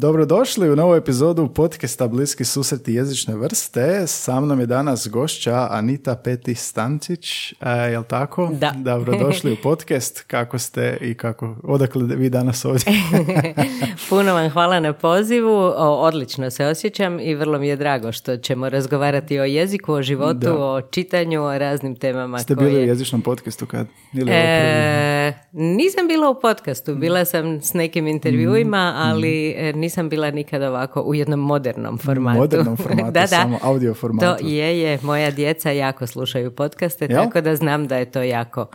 Dobrodošli u novu epizodu podcasta Bliski susreti jezične vrste. Sa mnom je danas gošća Anita Peti Stancić, e, jel tako? Da. Dobrodošli u podcast. Kako ste i kako, odakle vi danas ovdje? Puno vam hvala na pozivu, o, odlično se osjećam i vrlo mi je drago što ćemo razgovarati o jeziku, o životu, Da. o čitanju, o raznim temama Ste koje... bili u jezičnom podcastu kad? Ili? E, nisam bila u podcastu, bila sam s nekim intervjuima, ali e, nisam bila nikad ovako u jednom modernom formatu. Modernom formatu, da, da. samo audio formatu. To je, je, moja djeca jako slušaju podcaste, Jel? tako da znam da je to jako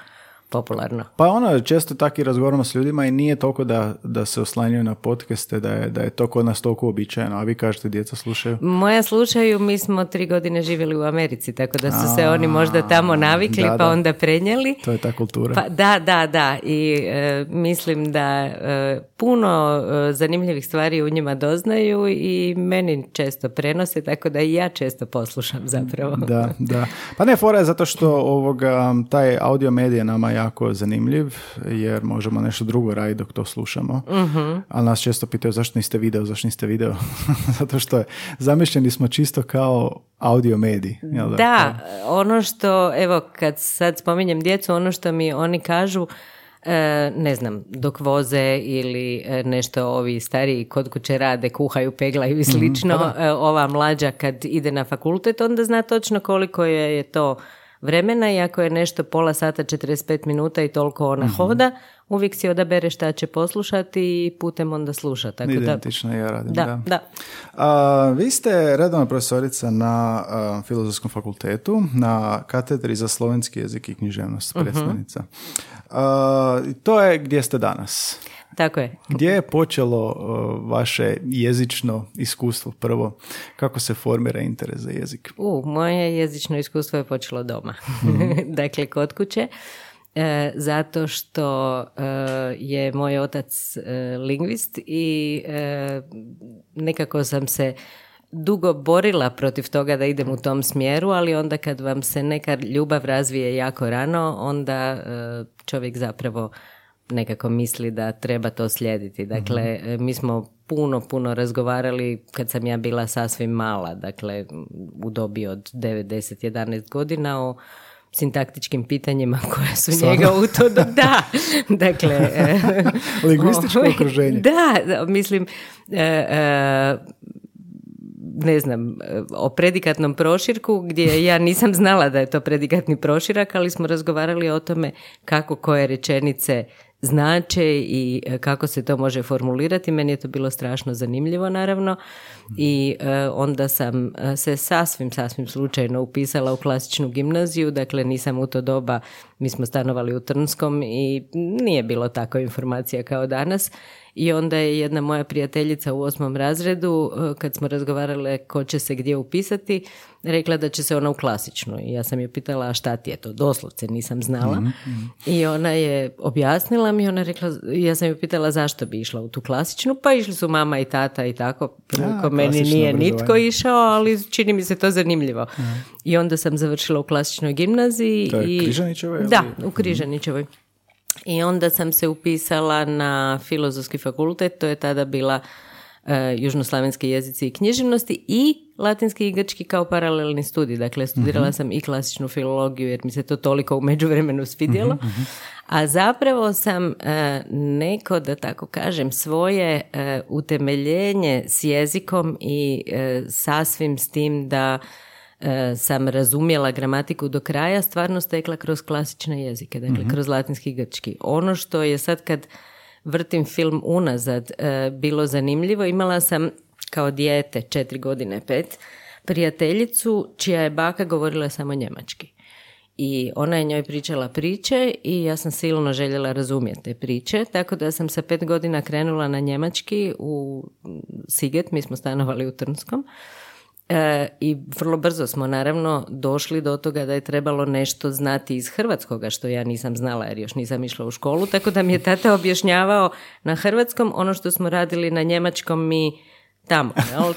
popularno. Pa ono, često tako i razgovaramo s ljudima i nije toliko da, da se oslanjaju na podcaste, da je, da je to kod nas toliko uobičajeno, a vi kažete djeca slušaju. Moja slušaju, mi smo tri godine živjeli u Americi, tako da su se oni možda tamo navikli da, pa da. onda prenijeli. To je ta kultura. Pa, da, da, da. I e, mislim da e, puno e, zanimljivih stvari u njima doznaju i meni često prenose, tako da i ja često poslušam zapravo. Da, da. Pa ne, fora je zato što ovoga, taj audio medij je nama jako zanimljiv, jer možemo nešto drugo raditi dok to slušamo. Mhm. Ali nas često pitaju zašto niste video, zašto niste video. zato što je, zamišljeni smo čisto kao audio medij. Jel da? Da, ono što, evo, kad sad spominjem djecu, ono što mi oni kažu, e, ne znam, dok voze ili e, nešto ovi stariji kod kuće rade, kuhaju, peglaju i slično, e, ova mlađa kad ide na fakultet, onda zna točno koliko je to vremena i ako je nešto pola sata, 45 minuta i toliko ona hoda, uvijek si odabere šta će poslušati i putem onda sluša. Tako da, Identično ja radim, da, da. da. A, vi ste redovna profesorica na a, Filozofskom fakultetu, na katedri za slovenski jezik i književnost, Mhm. predstavnica. A, i to je gdje ste danas. Tako je. Gdje je počelo uh, vaše jezično iskustvo prvo? Kako se formira interes za jezik? U, moje jezično iskustvo je počelo doma. dakle, kod kuće. E, zato što e, je moj otac e, lingvist i e, nekako sam se dugo borila protiv toga da idem u tom smjeru, ali onda kad vam se neka ljubav razvije jako rano, onda e, čovjek zapravo nekako misli da treba to slijediti. Dakle, e, mi smo puno, puno razgovarali kad sam ja bila sasvim mala, dakle u dobi od 9, 10, 11 godina o sintaktičkim pitanjima koja su njega u to do... Da, dakle... Lingvističko ovaj, okruženje. Da, mislim... e, e, ne znam, o predikatnom proširku gdje ja nisam znala da je to predikatni proširak, ali smo razgovarali o tome kako koje rečenice znače i e, kako se to može formulirati. Meni je to bilo strašno zanimljivo naravno i e, onda sam e, se sasvim, sasvim slučajno upisala u klasičnu gimnaziju, dakle nisam u to doba, mi smo stanovali u Trnskom i nije bilo tako informacija kao danas i onda je jedna moja prijateljica u osmom razredu, e, kad smo razgovarale ko će se gdje upisati, rekla da će se ona u klasičnu. I ja sam je pitala a šta ti je to, doslovce nisam znala. I ona je objasnila mi, ona rekla, ja sam je pitala zašto bi išla u tu klasičnu, pa išli su mama i tata i tako. Prvo meni nije obrazovanje. nitko išao, ali čini mi se to zanimljivo. I onda sam završila u klasičnoj gimnaziji. To je i... Križanićevoj Da, u Križanićevoj. I onda sam se upisala na filozofski fakultet, to je tada bila e, južnoslavenski jezici i književnosti i latinski i grčki kao paralelni studij. Dakle, studirala sam i klasičnu filologiju jer mi se to toliko u međuvremenu svidjelo. A zapravo sam e, neko, da tako kažem, svoje e, utemeljenje s jezikom i e, sasvim s tim da sam razumjela gramatiku do kraja, stvarno stekla kroz klasične jezike, dakle kroz latinski i grčki. Ono što je sad kad vrtim film unazad e, bilo zanimljivo, imala sam kao dijete, četiri godine, pet, prijateljicu čija je baka govorila samo njemački. I ona je njoj pričala priče i ja sam silno željela razumjeti te priče, tako da sam sa pet godina krenula na njemački u Siget, mi smo stanovali u Trnskom. E, I vrlo brzo smo naravno došli do toga da je trebalo nešto znati iz hrvatskoga, što ja nisam znala jer još nisam išla u školu, tako da mi je tata objašnjavao na hrvatskom ono što smo radili na njemačkom mi tamo.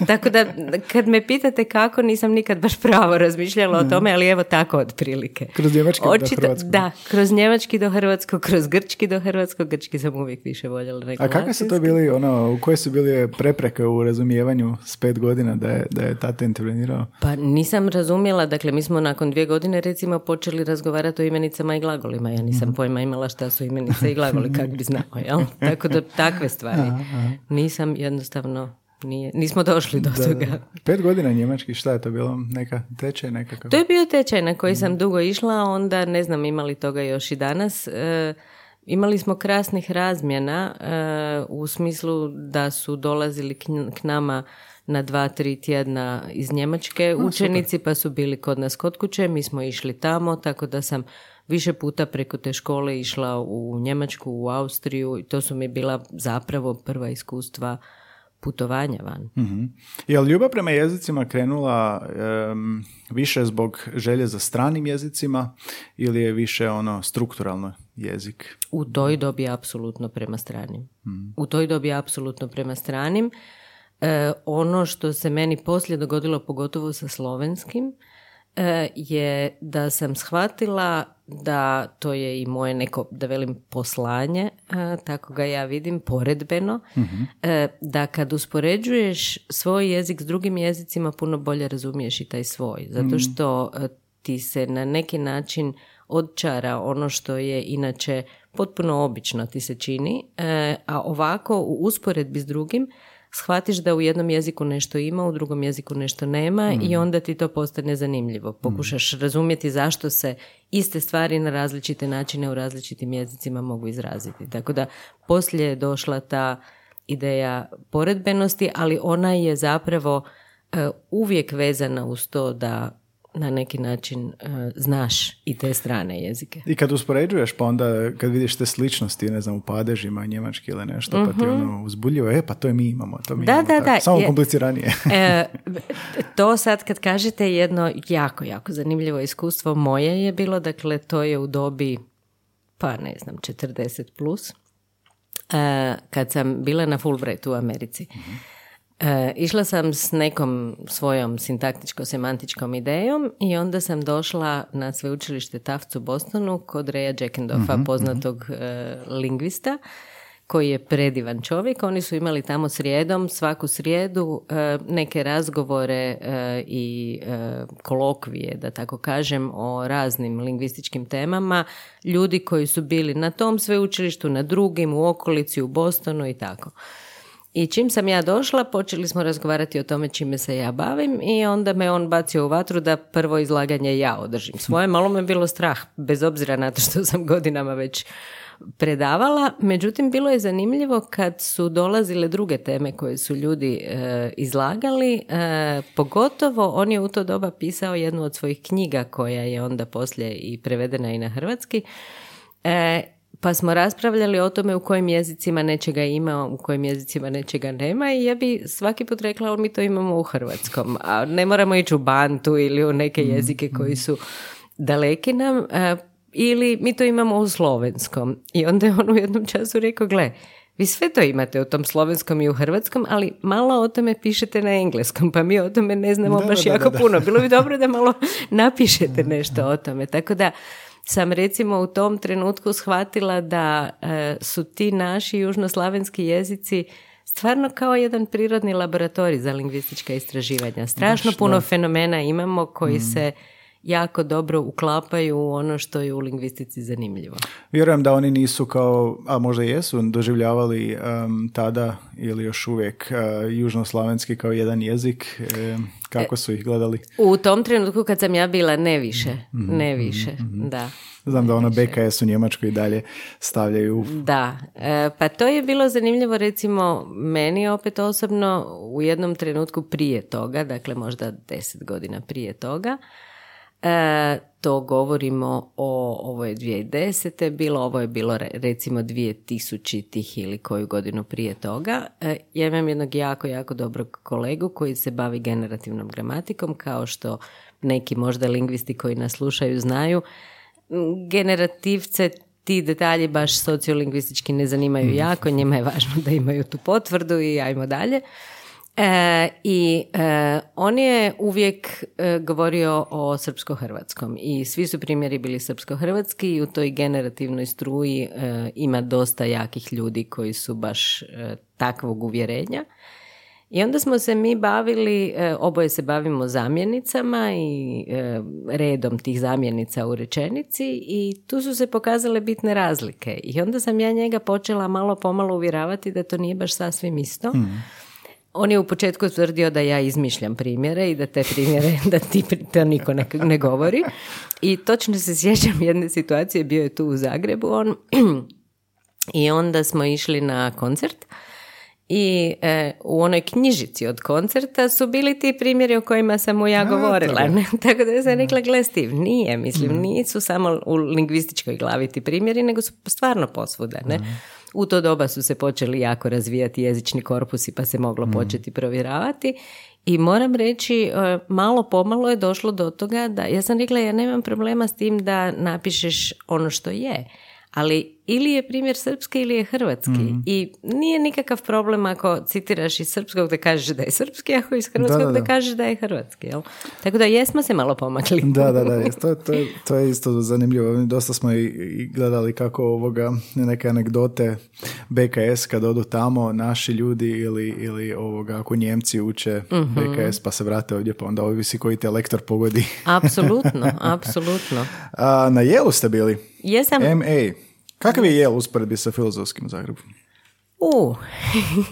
Tako da kad me pitate kako, nisam nikad baš pravo razmišljala o tome, ali evo tako otprilike. Kroz njemački do hrvatskog. Da, kroz njemački do hrvatskog, kroz grčki do hrvatskog. Grčki sam uvijek više voljela nego A kakve su to bili, ono, koje su bili prepreke u razumijevanju s pet godina da je, da je tata intervenirao? Pa nisam razumjela, dakle mi smo nakon dvije godine recimo počeli razgovarati o imenicama i glagolima. Ja nisam mhm. pojma imala šta su imenice i glagoli, kak bi znao, jel? Tako da takve stvari. Nisam jednostavno nije, nismo došli do toga. Pet godina njemački, šta je to bilo? Neka tečaj, neka To je bio tečaj na koji sam dugo išla, onda ne znam imali toga još i danas. E, imali smo krasnih razmjena e, u smislu da su dolazili k, nama na dva, tri tjedna iz Njemačke učenici, pa su bili kod nas kod kuće, mi smo išli tamo, tako da sam više puta preko te škole išla u Njemačku, u Austriju i to su mi bila zapravo prva iskustva putovanja van. Mm-hmm. Je li ljubav prema jezicima krenula više zbog želje za stranim jezicima ili je više ono strukturalno jezik? U toj dobi apsolutno prema stranim. mm U toj dobi apsolutno prema stranim. E, ono što se meni poslije dogodilo, pogotovo sa slovenskim, je da sam shvatila da to je i moje neko, da velim, poslanje, e, tako ga ja vidim, poredbeno, mhm. e, da kad uspoređuješ svoj jezik s drugim jezicima, puno bolje razumiješ i taj svoj, zato mhm. što ti se na neki način odčara ono što je inače potpuno obično ti se čini, a ovako u usporedbi s drugim shvatiš da u jednom jeziku nešto ima, u drugom jeziku nešto nema i mm. onda ti to postane zanimljivo. Pokušaš mm. razumjeti zašto se iste stvari na različite načine u različitim jezicima mogu izraziti. Tako da poslije je došla ta ideja poredbenosti, ali ona je zapravo e, uvijek vezana uz to da na neki način uh, znaš i te strane jezike. I kad uspoređuješ, pa onda kad vidiš te sličnosti, ne znam, u padežima, njemački ili nešto, pa ti mhm. ono uzbuljivo, e, pa to je mi imamo, to mi da, imamo. Da, da, Samo kompliciranije. e, to sad kad kažete jedno jako, jako zanimljivo iskustvo moje je bilo, dakle, to je u dobi, pa ne znam, 40 plus, e, kad sam bila na Fulbrightu u Americi. Mhm. E, išla sam s nekom svojom sintaktičko-semantičkom idejom i onda sam došla na sveučilište Tafts u Bostonu kod Reja Jackendoffa, mm poznatog e, lingvista, koji je predivan čovjek. Oni su imali tamo srijedom, svaku srijedu, e, neke razgovore i kolokvije, da tako kažem, o raznim lingvističkim temama. Ljudi koji su bili na tom sveučilištu, na drugim, u okolici, u Bostonu i tako. I čim sam ja došla, počeli smo razgovarati o tome čime se ja bavim i onda me on bacio u vatru da prvo izlaganje ja održim. Svoje malo me bilo strah, bez obzira na to što sam godinama već predavala. Međutim, bilo je zanimljivo kad su dolazile druge teme koje su ljudi e, izlagali. E, pogotovo on je u to doba pisao jednu od svojih knjiga koja je onda poslije i prevedena i na hrvatski. E, pa smo raspravljali o tome u kojim jezicima nečega ima, u kojim jezicima nečega nema i ja bi svaki put rekla, ali mi to imamo u hrvatskom, a ne moramo ići u bantu ili u neke mm, jezike koji mm. su daleki nam, ili mi to imamo u slovenskom. I onda je on u jednom času rekao, gle, vi sve to imate u tom slovenskom i u hrvatskom, ali malo o tome pišete na engleskom, pa mi o tome ne znamo baš jako puno. Bilo bi dobro da malo napišete nešto o tome. Tako da, sam recimo u tom trenutku shvatila da e, su ti naši južnoslavenski jezici stvarno kao jedan prirodni laboratorij za lingvistička istraživanja. Strašno puno fenomena imamo koji mm. se jako dobro uklapaju u ono što je u lingvistici zanimljivo. Vjerujem da oni nisu kao, a možda jesu, doživljavali tada ili još uvijek uh, južnoslavenski kao jedan jezik. kako su ih gledali? U tom trenutku kad sam ja bila ne više, mhm, ne više, mhm. da. Znam da ono BKS u Njemačkoj i dalje stavljaju. Da, e, pa to je bilo zanimljivo recimo meni opet osobno u jednom trenutku prije toga, dakle možda deset godina prije toga, E, to govorimo o, ovo je 2010. bilo, ovo je bilo recimo 2000 ili koju godinu prije toga. E, ja imam jednog jako, jako dobrog kolegu koji se bavi generativnom gramatikom, kao što neki možda lingvisti koji nas slušaju znaju. Generativce ti detalji baš sociolingvistički ne zanimaju mhm. jako, njima je važno da imaju tu potvrdu i ajmo dalje. E, I e, on je uvijek e, govorio o srpsko-hrvatskom i svi su primjeri bili srpsko-hrvatski i u toj generativnoj struji e, ima dosta jakih ljudi koji su baš takvog uvjerenja. I onda smo se mi bavili, oboje se bavimo zamjenicama i redom tih zamjenica u rečenici i tu su se pokazale bitne razlike. I onda sam ja njega počela malo pomalo uvjeravati da to nije baš sasvim isto. Hmm on je u početku tvrdio da ja izmišljam primjere i da te primjere, da ti to niko ne, ne govori. I točno se sjećam jedne situacije, bio je tu u Zagrebu on i onda smo išli na koncert i e, u onoj knjižici od koncerta su bili ti primjeri o kojima sam mu ja govorila. Tako da sam rekla, gle Steve, nije, mislim, mm. nisu samo u lingvističkoj glavi ti primjeri, nego su stvarno posvuda, ne? Mm. U to doba su se počeli jako razvijati jezični korpusi pa se moglo mm. početi provjeravati i moram reći, e, malo pomalo je došlo do toga da, ja sam rekla, ja nemam problema s tim da napišeš ono što je, ali ili je primjer srpski ili je hrvatski. mm I nije nikakav problem ako citiraš iz srpskog da kažeš da je srpski, ako iz hrvatskog da, da, da. kažeš da je hrvatski. Jel? Tako da jesmo se malo pomakli. Da, da, da. To, to, je, to je isto zanimljivo. Dosta smo i, gledali kako ovoga neke anegdote BKS kad odu tamo naši ljudi ili, ili ovoga ako Njemci uče mm BKS pa se vrate ovdje pa onda ovisi koji te lektor pogodi. apsolutno, apsolutno. A, na jelu ste bili? Jesam. MA. Kakav je jel usporedbi sa filozofskim Zagrebom? U,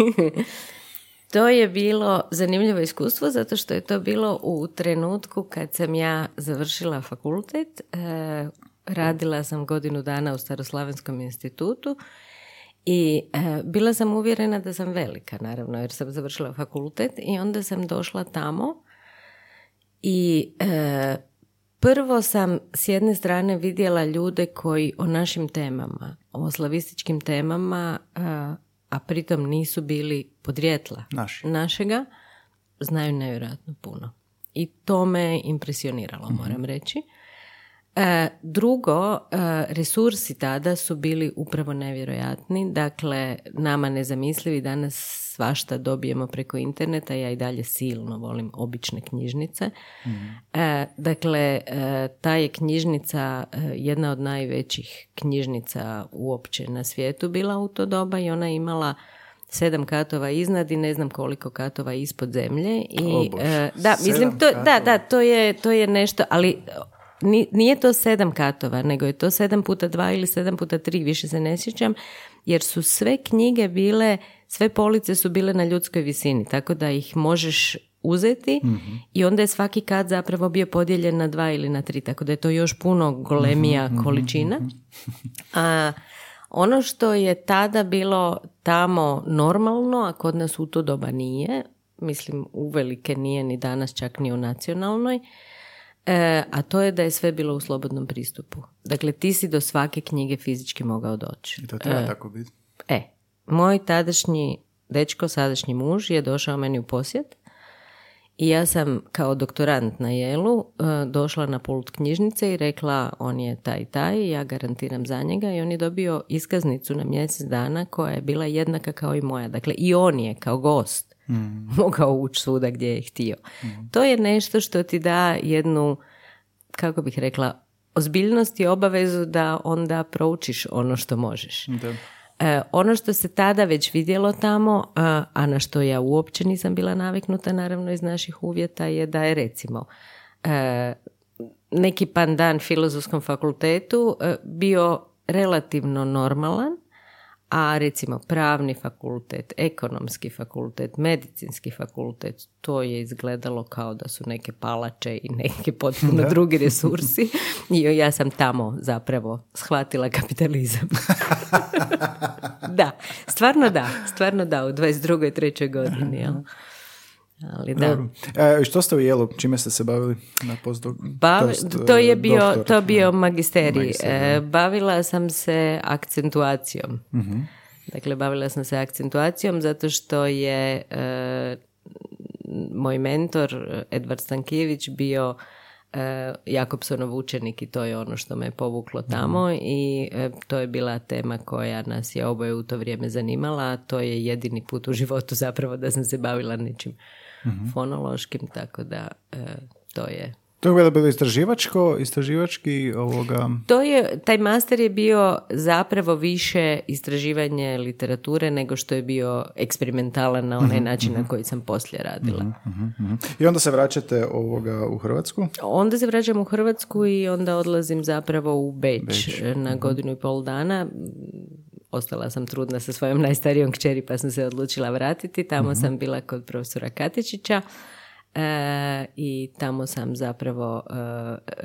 to je bilo zanimljivo iskustvo zato što je to bilo u trenutku kad sam ja završila fakultet. E, radila sam godinu dana u Staroslavenskom institutu i e, bila sam uvjerena da sam velika, naravno, jer sam završila fakultet i onda sam došla tamo i e, Prvo sam s jedne strane vidjela ljude koji o našim temama, o slavističkim temama, a, a pritom nisu bili podrijetla Naši. našega, znaju nevjerojatno puno. I to me impresioniralo, mhm. moram reći. E, drugo, e, resursi tada su bili upravo nevjerojatni, dakle nama nezamislivi danas svašta dobijemo preko interneta, ja i dalje silno volim obične knjižnice. mm dakle, ta je knjižnica jedna od najvećih knjižnica uopće na svijetu bila u to doba i ona imala sedam katova iznad i ne znam koliko katova ispod zemlje i da mislim to da da to je to je nešto ali nije to sedam katova, nego je to sedam puta dva ili sedam puta tri, više se ne sjećam, jer su sve knjige bile, sve police su bile na ljudskoj visini, tako da ih možeš uzeti mhm. i onda je svaki kat zapravo bio podijeljen na dva ili na tri, tako da je to još puno golemija mhm, mhm, količina. A ono što je tada bilo tamo normalno, a kod nas u to doba nije, mislim uvelike nije ni danas čak ni u nacionalnoj, E, a to je da je sve bilo u slobodnom pristupu. Dakle, ti si do svake knjige fizički mogao doći. I to treba e, tako biti. E, moj tadašnji dečko, sadašnji muž je došao meni u posjet i ja sam kao doktorant na Jelu e, došla na pult knjižnice i rekla on je taj taj, ja garantiram za njega i on je dobio iskaznicu na mjesec dana koja je bila jednaka kao i moja. Dakle, i on je kao gost mm. mogao ući svuda gdje je htio. Mm. To je nešto što ti da jednu, kako bih rekla, ozbiljnost i obavezu da onda proučiš ono što možeš. Da. E, ono što se tada već vidjelo tamo, a, a na što ja uopće nisam bila naviknuta naravno iz naših uvjeta je da je recimo e, neki pandan filozofskom fakultetu e, bio relativno normalan a recimo pravni fakultet, ekonomski fakultet, medicinski fakultet, to je izgledalo kao da su neke palače i neke potpuno drugi resursi i ja sam tamo zapravo shvatila kapitalizam. da, stvarno da, stvarno da, u 22. i 3. godini, jel? Ali da. E, što ste u Jelu? Čime ste se bavili na postdok? to je bio, doktor, to bio magisterij. E, bavila sam se akcentuacijom. uh Dakle, bavila sam se akcentuacijom zato što je e, moj mentor Edvard Stankijević bio Jakobsonov učenik i to je ono što me povuklo tamo i to je bila tema koja nas je oboje u to vrijeme zanimala, to je jedini put u životu zapravo da sam se bavila nečim fonološkim, tako da to je to je bilo istraživačko, istraživački ovoga... To je, taj master je bio zapravo više istraživanje literature nego što je bio eksperimentalan na onaj mhm, način na mhm. koji sam poslije radila. Mhm, I onda se vraćate ovoga u Hrvatsku? Onda se vraćam u Hrvatsku i onda odlazim zapravo u Beč, na godinu i pol dana ostala sam trudna sa svojom najstarijom kćeri pa sam se odlučila vratiti. Tamo sam bila kod profesora Katičića E, i tamo sam zapravo e,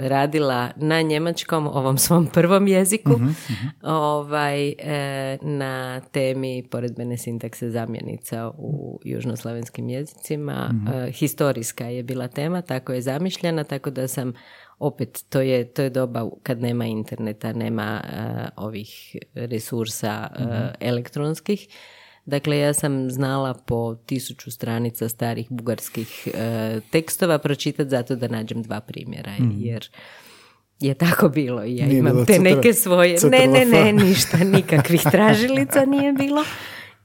radila na njemačkom, ovom svom prvom jeziku, mhm, mhm. ovaj, e, na temi poredbene sintakse zamjenica u južnoslavenskim jezicima. Mhm. historijska je bila tema, tako je zamišljena, tako da sam opet to je, to je doba kad nema interneta, nema ovih resursa elektronskih Dakle, ja sam znala po tisuću stranica starih bugarskih e, tekstova pročitati zato da nađem dva primjera, mm. jer je tako bilo i ja imam te neke svoje... Ne, ne, ne, ništa, nikakvih tražilica nije bilo.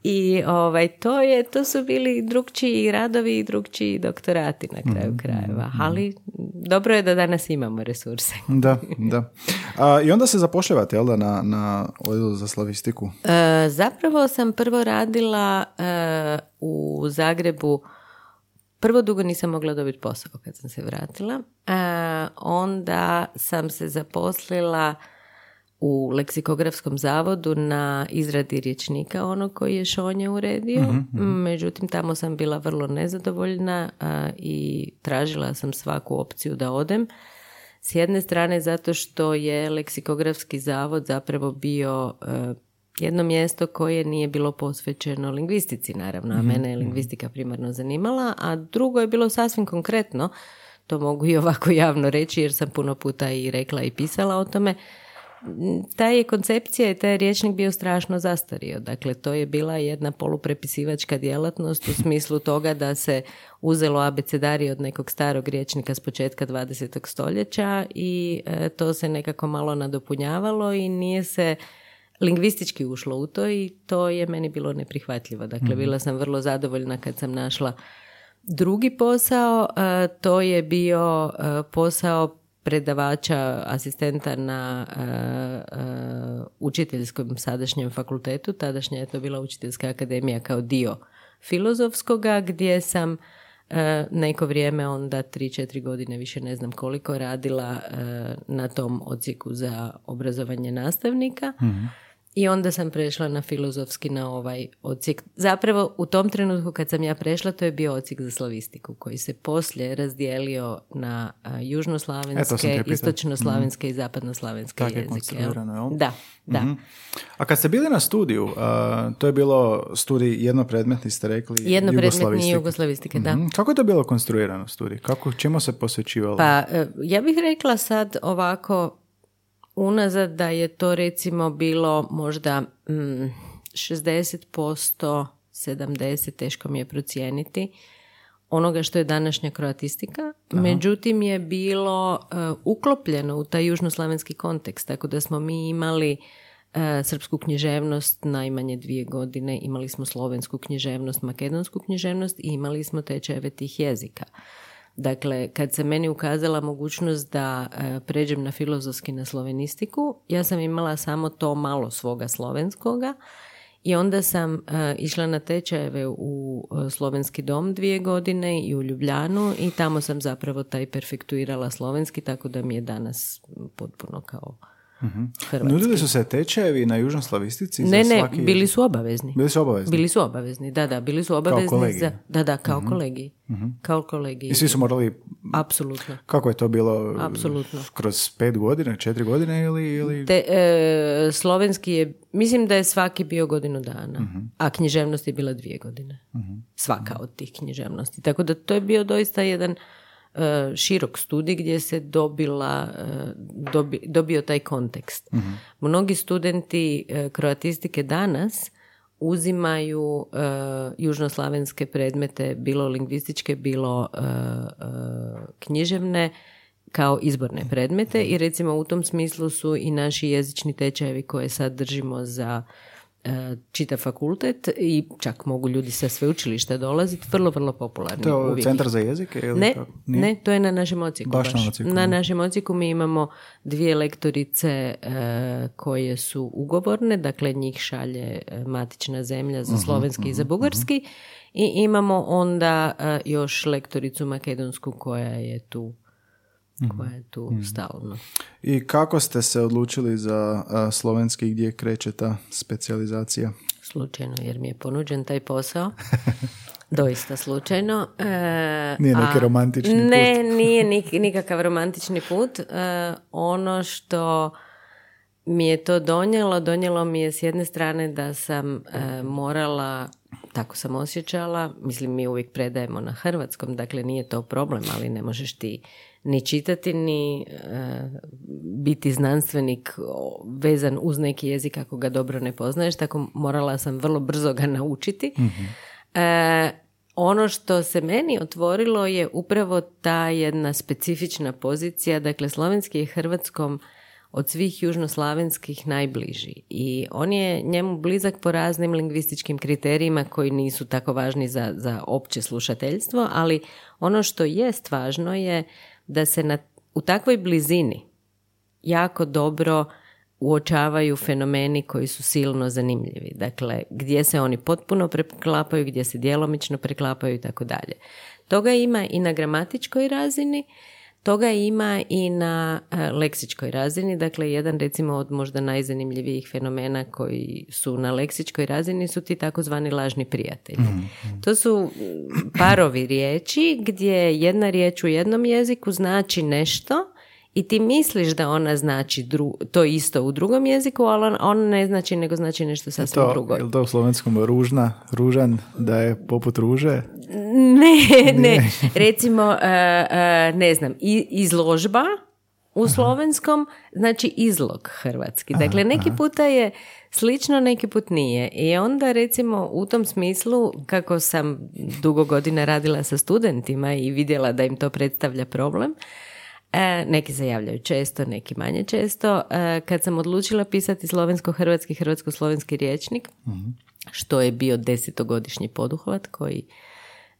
I ovaj, to, je, to su bili drugčiji radovi i drugčiji doktorati na kraju mm, krajeva. Mm, Ali dobro je da danas imamo resurse. Da, da. A, I onda se zapošljavate, jel da, na, na odjelu za slavistiku? E, zapravo sam prvo radila e, u Zagrebu Prvo dugo nisam mogla dobiti posao kad sam se vratila. E, onda sam se zaposlila u leksikografskom zavodu na izradi riječnika onog koji je Šonje uredio. Mhm, mhm. Međutim, tamo sam bila vrlo nezadovoljna i tražila sam svaku opciju da odem. S jedne strane zato što je leksikografski zavod zapravo bio e, jedno mjesto koje nije bilo posvećeno lingvistici naravno, a mhm, mene je lingvistika primarno zanimala, a drugo je bilo sasvim konkretno, to mogu i ovako javno reći jer sam puno puta i rekla i pisala o tome, ta je koncepcija i taj riječnik bio strašno zastario. Dakle, to je bila jedna poluprepisivačka djelatnost u smislu toga da se uzelo abecedari od nekog starog riječnika s početka 20. stoljeća i e, to se nekako malo nadopunjavalo i nije se lingvistički ušlo u to i to je meni bilo neprihvatljivo. Dakle, mhm. bila sam vrlo zadovoljna kad sam našla drugi posao. E, to je bio e, posao predavača, asistenta na uh, učiteljskom sadašnjem fakultetu. Tadašnja je to bila učiteljska akademija kao dio filozofskoga gdje sam neko vrijeme, onda 3-4 godine, više ne znam koliko, radila na tom odsjeku za obrazovanje nastavnika. mm i onda sam prešla na filozofski na ovaj odsjek. Zapravo u tom trenutku kad sam ja prešla to je bio odsjek za slavistiku koji se poslije razdijelio na južnoslavenske, istočnoslavenske mm. i zapadnoslavenske Tako jezike. Je Da, da. mm A kad ste bili na studiju, to je bilo studij jednopredmetni ste rekli Jednopredmetni jugoslavistike, da. mm Kako je to bilo konstruirano studij? Kako, čemu se posvećivalo? Pa, e, ja bih rekla sad ovako, unazad da je to recimo bilo možda mm, 60%, 70%, teško mi je procijeniti, onoga što je današnja kroatistika. Međutim je bilo uh, uklopljeno u taj južnoslavenski kontekst, tako da smo mi imali uh, srpsku književnost najmanje dvije godine, imali smo slovensku književnost, makedonsku književnost i imali smo tečajeve tih jezika. Dakle, kad se meni ukazala mogućnost da e, pređem na filozofski na slovenistiku, ja sam imala samo to malo svoga slovenskoga i onda sam e, išla na tečajeve u e, slovenski dom dvije godine i u Ljubljanu i tamo sam zapravo taj perfektuirala slovenski, tako da mi je danas potpuno kao uh Nudili su se tečajevi na južnoslavistici? Ne, za ne, bili su obavezni. Bili su obavezni? Bili su obavezni, da, da, bili su obavezni. Kao? Za, da, da, kao uh kolegi. uh Kao kolegi. I svi su morali... Apsolutno. Kako je to bilo? Apsolutno. Kroz pet godina, četiri godine ili... ili... Te, e, slovenski je, mislim da je svaki bio godinu dana, a književnost je bila dvije godine. Svaka od tih književnosti. Tako da to je bio doista jedan širok studij gdje se dobila, e, dobio taj kontekst. uh Mnogi studenti e, kroatistike danas uzimaju južnoslavenske predmete, bilo lingvističke, bilo književne, kao izborne predmete i recimo u tom smislu su i naši jezični tečajevi koje sad držimo za e, čitav fakultet i čak mogu ljudi sa sveučilišta dolaziti, vrlo, vrlo popularni. To je uvijek. centar za jezike? Ili Ne? Nije? ne, to je na našem ocijeku. Baš na odsjeku, Na našem ocijeku mi imamo dvije lektorice e, koje su ugovorne, dakle njih šalje e, matična zemlja Mhm, za slovenski i za bugarski i imamo onda e, još lektoricu makedonsku koja je tu Mhm. Koja je tu stalno. I kako ste se odlučili za a, slovenski gdje kreće ta specijalizacija? Slučajno, jer mi je ponuđen taj posao. Doista slučajno. E, Nije neki a- romantični Ne, nije nik- nikakav romantični put. E, ono što mi je to donijelo, donijelo mi je s jedne strane da sam e, morala, tako sam osjećala, mislim mi uvijek predajemo na hrvatskom, dakle nije to problem, ali ne možeš ti ni čitati, ni e, biti znanstvenik vezan uz neki jezik ako ga dobro ne poznaješ, tako morala sam vrlo brzo ga naučiti. E, ono što se meni otvorilo je upravo ta jedna specifična pozicija, dakle slovenski je hrvatskom od svih južnoslavenskih najbliži i on je njemu blizak po raznim lingvističkim kriterijima koji nisu tako važni za, za opće slušateljstvo, ali ono što jest važno je da se na, u takvoj blizini jako dobro uočavaju fenomeni koji su silno zanimljivi. Dakle, gdje se oni potpuno preklapaju, gdje se djelomično preklapaju i tako dalje. Toga ima i na gramatičkoj razini, toga ima i na e, leksičkoj razini. Dakle, jedan recimo od možda najzanimljivijih fenomena koji su na leksičkoj razini su ti takozvani lažni prijatelji. To su parovi riječi gdje jedna riječ u jednom jeziku znači nešto i ti misliš da ona znači dru- to isto u drugom jeziku, ali on, on ne znači nego znači nešto sasvim To, drugo. je li to u slovenskom ružna, ružan, da je poput ruže? Ne, ne. Recimo, e, e, ne znam, i- izložba u slovenskom znači izlog hrvatski. Dakle, neki puta je slično, neki put nije. I onda recimo u tom smislu, kako sam dugo godina radila sa studentima i vidjela da im to predstavlja problem, E, neki se javljaju često, neki manje često. E, kad sam odlučila pisati slovensko-hrvatski, hrvatsko-slovenski riječnik, što je bio desetogodišnji poduhvat koji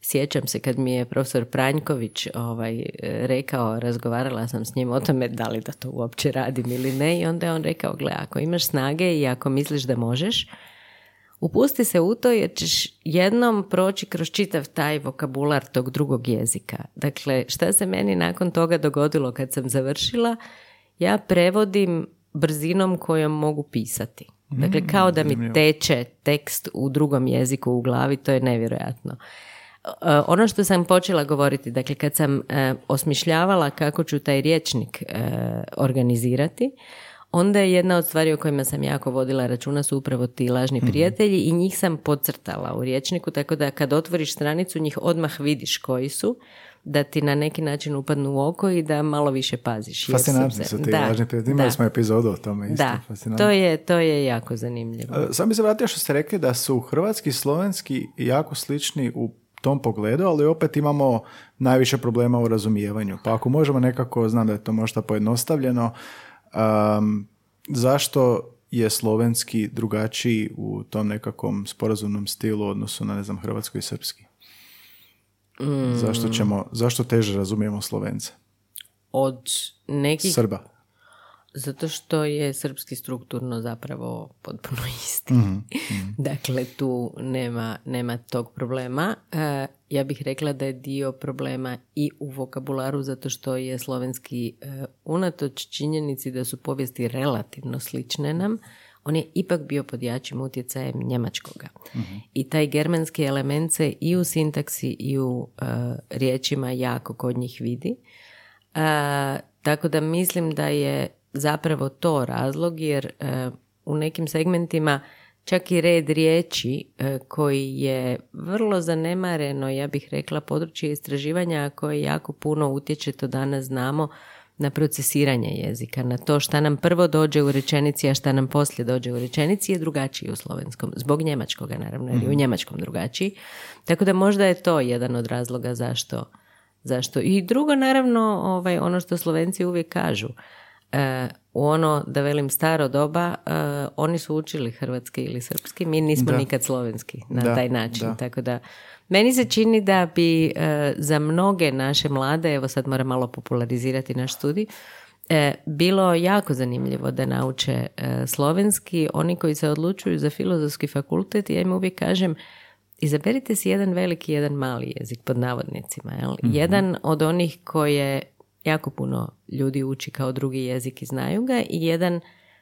Sjećam se kad mi je profesor Pranjković ovaj, rekao, razgovarala sam s njim o tome da li da to uopće radim ili ne i onda je on rekao, gle, ako imaš snage i ako misliš da možeš, upusti se u to jer ćeš jednom proći kroz čitav taj vokabular tog drugog jezika. Dakle, šta se meni nakon toga dogodilo kad sam završila? Ja prevodim brzinom kojom mogu pisati. Dakle, kao da mi teče tekst u drugom jeziku u glavi, to je nevjerojatno. Ono što sam počela govoriti, dakle kad sam e, osmišljavala kako ću taj riječnik e, organizirati, onda je jedna od stvari o kojima sam jako vodila računa su upravo ti lažni prijatelji i njih sam podcrtala u riječniku, tako da kad otvoriš stranicu njih odmah vidiš koji su, da ti na neki način upadnu u oko i da malo više paziš. Fascinantni su ti Da, lažni prijatelji. Imali da. smo epizodu o tome isto. Da, to je, to je jako zanimljivo. E, Sam bi se vratio što ste rekli da su hrvatski i slovenski jako slični u tom pogledu, ali opet imamo najviše problema u razumijevanju. Pa ako možemo nekako, znam da je to možda pojednostavljeno, um, zašto je slovenski drugačiji u tom nekakvom sporazumnom stilu u odnosu na, ne znam, hrvatsko i srpski? Zašto, ćemo, zašto teže razumijemo slovence? Od nekih Srba. Zato što je srpski strukturno zapravo potpuno isti. Mhm, dakle, tu nema, nema tog problema. E, ja bih rekla da je dio problema i u vokabularu, zato što je slovenski e, unatoč činjenici da su povijesti relativno slične nam, on je ipak bio pod jačim utjecajem njemačkoga. I taj germanski element se i u sintaksi i u e, riječima jako kod njih vidi. E, tako da mislim da je zapravo to razlog jer e, u nekim segmentima čak i red riječi e, koji je vrlo zanemareno, ja bih rekla, područje istraživanja a koje jako puno utječe, to danas znamo, na procesiranje jezika, na to šta nam prvo dođe u rečenici, a šta nam poslije dođe u rečenici je drugačiji u slovenskom, zbog njemačkoga naravno, jer je u njemačkom drugačiji. Tako da možda je to jedan od razloga zašto Zašto? I drugo, naravno, ovaj, ono što Slovenci uvijek kažu, e, u ono, da velim, staro doba, e, oni su učili hrvatski ili srpski, mi nismo nikad slovenski na taj način. Tako da, meni se čini da bi e, za mnoge naše mlade, evo sad moram malo popularizirati naš studij, e, bilo jako zanimljivo da nauče slovenski. Oni koji se odlučuju za filozofski fakultet, ja im uvijek kažem, izaberite si jedan veliki, jedan mali jezik, pod navodnicima. Jel? Mhm. Jedan od onih koje jako puno ljudi uči kao drugi jezik i znaju ga i jedan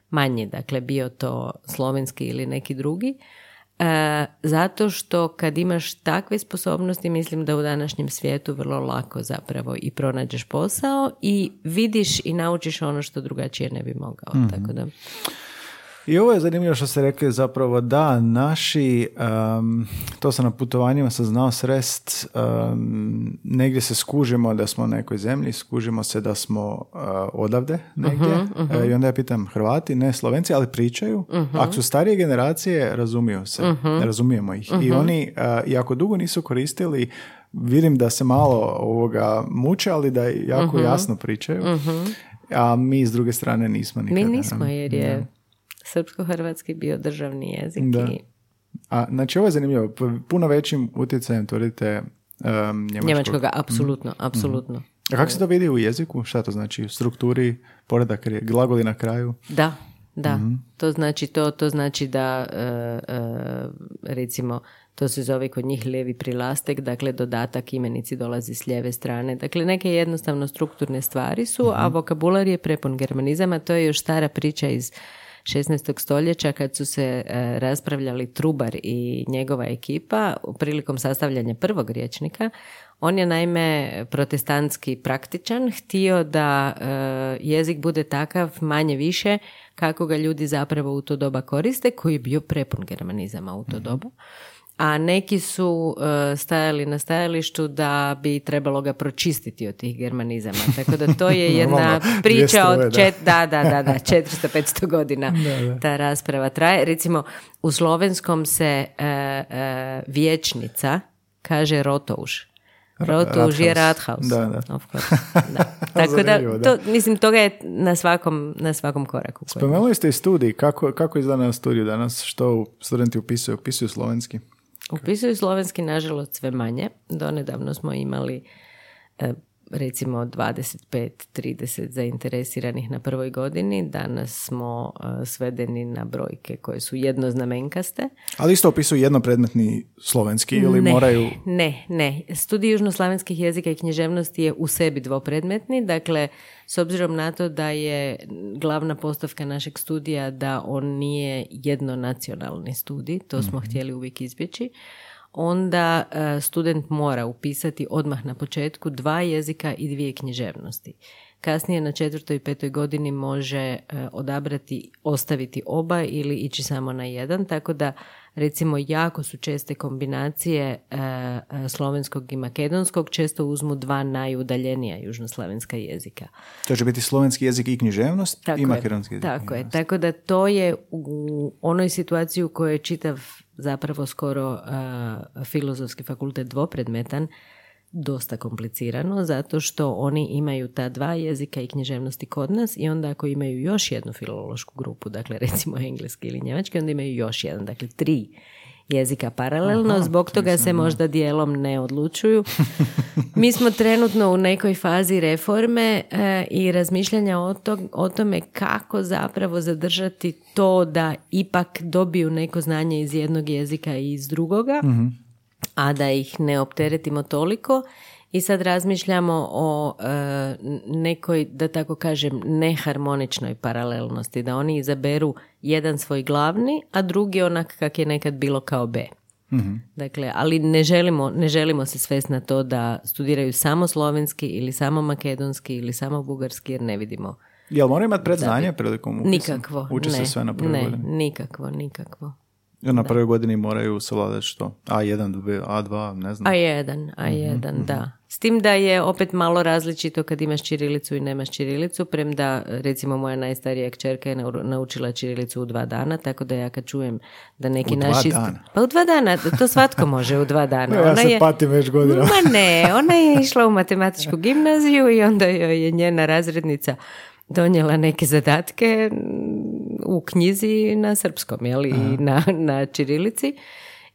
manji, dakle bio to slovenski ili neki drugi. E, zato što kad imaš takve sposobnosti mislim da u današnjem svijetu vrlo lako zapravo i pronađeš posao i vidiš i naučiš ono što drugačije ne bi mogao. mm Tako da... I ovo je zanimljivo što ste rekli zapravo da naši, to sam na putovanjima sam znao srest, negdje se skužimo da smo na nekoj zemlji, skužimo se da smo uh, odavde negdje uh-huh, uh-huh. i onda ja pitam Hrvati, ne Slovenci, ali pričaju. uh Ako su starije generacije, razumiju se, razumijemo ih. I oni, uh, jako dugo nisu koristili vidim da se malo ovoga muče, ali da jako jasno pričaju. A mi s druge strane nismo nikada. Mi nismo jer je srpsko-hrvatski bio državni jezik. Da. I... A, znači ovo je zanimljivo. Puno većim utjecajem tvrdite um, njemačkog. Njemačkoga, apsolutno, mm. apsolutno. A kako se to vidi u jeziku? Šta to znači? U strukturi, poredak, glagoli na kraju? Da, da. Mhm. To znači to, to znači da uh, uh, recimo to se zove kod njih lijevi prilastek, dakle dodatak imenici dolazi s lijeve strane. Dakle, neke jednostavno strukturne stvari su, a mhm. vokabular je prepun germanizama, to je još stara priča iz 16. stoljeća kad su se e, raspravljali Trubar i njegova ekipa prilikom sastavljanja prvog riječnika, on je naime protestantski praktičan, htio da e, jezik bude takav manje više kako ga ljudi zapravo u to doba koriste, koji je bio prepun germanizama u to mhm. dobu a neki su uh, stajali na stajalištu da bi trebalo ga pročistiti od tih germanizama. Tako da to je jedna priča od čet, da, da, da, da, 400-500 godina ta rasprava traje. Recimo, u slovenskom se uh, uh, vječnica kaže rotouš. Rotouš je Rathaus. Da, da. Of da. Tako da, to, mislim, toga je na svakom, na svakom koraku. Spomenuli ste i studij. Kako, kako izgleda na studiju danas? Što studenti upisuju? Upisuju slovenski? Upisuju slovenski, nažalost, sve manje. Donedavno smo imali e, recimo 25-30 zainteresiranih na prvoj godini. Danas smo uh, svedeni na brojke koje su jednoznamenkaste. Ali isto opisuju jednopredmetni slovenski ili moraju... Ne, ne. Studij južnoslavenskih jezika i književnosti je u sebi dvopredmetni. Dakle, s obzirom na to da je glavna postavka našeg studija da on nije jednonacionalni studij, to smo mm htjeli uvijek izbjeći, onda e, student mora upisati odmah na početku dva jezika i dvije književnosti. Kasnije na četvrtoj i petoj godini može e, odabrati, ostaviti oba ili ići samo na jedan, tako da recimo jako su česte kombinacije e, slovenskog i makedonskog, često uzmu dva najudaljenija južnoslavenska jezika. To će biti slovenski jezik i književnost tako i makedonski jezik. Tako je, tako da to je u onoj situaciji u kojoj je čitav zapravo skoro uh, filozofski fakultet dvopredmetan, dosta komplicirano zato što oni imaju ta dva jezika i književnosti kod nas i onda ako imaju još jednu filološku grupu, dakle recimo engleski ili njemački, onda imaju još jedan, dakle tri jezika paralelno, zbog toga se možda dijelom ne odlučuju. Mi smo trenutno u nekoj fazi reforme e, i razmišljanja o, to, o tome kako zapravo zadržati to da ipak dobiju neko znanje iz jednog jezika i iz drugoga, mhm. a da ih ne opteretimo toliko i sad razmišljamo o e, nekoj, da tako kažem, neharmoničnoj paralelnosti, da oni izaberu jedan svoj glavni, a drugi onak kak je nekad bilo kao B. mm Dakle, ali ne želimo, ne želimo se svesti na to da studiraju samo slovenski ili samo makedonski ili samo bugarski jer ne vidimo. Jel moraju imati predznanje prilikom upisa? Nikakvo. Uči ne, se sve na prvoj ne, nikakvo, nikakvo. Jer na prvoj godini moraju savladati što? A1, A2, ne znam. A1, A1, mm da. S tim da je opet malo različito kad imaš čirilicu i nemaš čirilicu, premda recimo moja najstarija kćerka je naučila čirilicu u dva dana, tako da ja kad čujem da neki u naši... Dva dana. Pa u dva dana, to svatko može u dva dana. ja se patim već godina. Ma ne, ona je išla u matematičku gimnaziju i onda joj je njena razrednica donijela neke zadatke u knjizi na srpskom, jeli, i na, na čirilici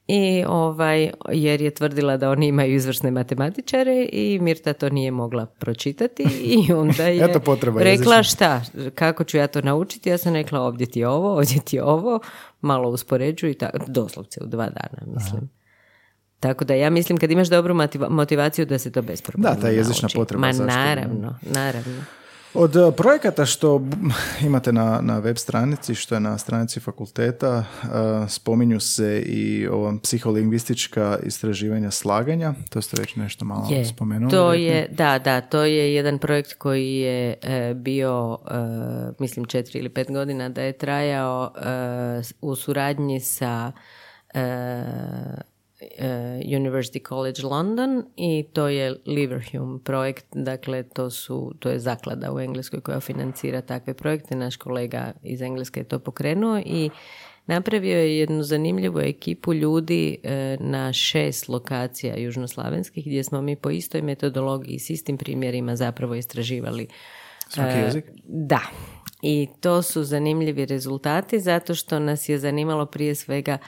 i ovaj, jer je tvrdila da oni imaju izvrsne matematičare i Mirta to nije mogla pročitati i onda je rekla šta, kako ću ja to naučiti, ja sam rekla ovdje ti je ovo, ovdje ti je ovo, malo uspoređuju i tako, doslovce u dva dana mislim. Tako da ja mislim kad imaš dobru motivaciju da se to bez problema Da, ta jezična potreba. Ma naravno, naravno. Od e, projekata što imate na, na web stranici, što je na stranici fakulteta, e, spominju se i ova psiholingvistička istraživanja slaganja, to ste već nešto malo je, spomenuli. To je, da, da, to je jedan projekt koji je e, bio, mislim, četiri ili pet godina da je trajao u suradnji sa University College London i to je Liverhum projekt, dakle to, su, to je zaklada u Engleskoj koja financira takve projekte, naš kolega iz Engleske je to pokrenuo i napravio je jednu zanimljivu ekipu ljudi eh, na šest lokacija južnoslavenskih gdje smo mi po istoj metodologiji s istim primjerima zapravo istraživali Svaki eh, jezik? Da. I to su zanimljivi rezultati zato što nas je zanimalo prije svega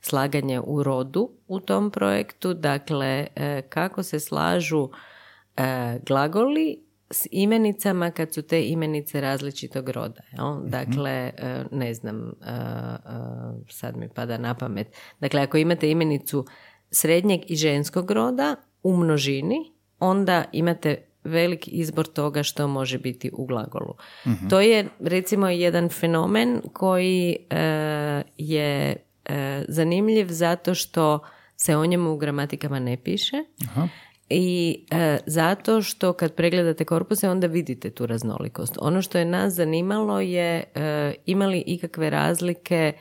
slaganje u rodu u tom projektu, dakle e, kako se slažu e, glagoli s imenicama kad su te imenice različitog roda. Mhm. Dakle, e, ne znam, sad mi pada na pamet. Dakle, ako imate imenicu srednjeg i ženskog roda u množini, onda imate velik izbor toga što može biti u glagolu. Mhm. To je recimo jedan fenomen koji je e, zanimljiv zato što se o njemu u gramatikama ne piše Aha. i e, zato što kad pregledate korpuse onda vidite tu raznolikost. Ono što je nas zanimalo je e, imali ikakve razlike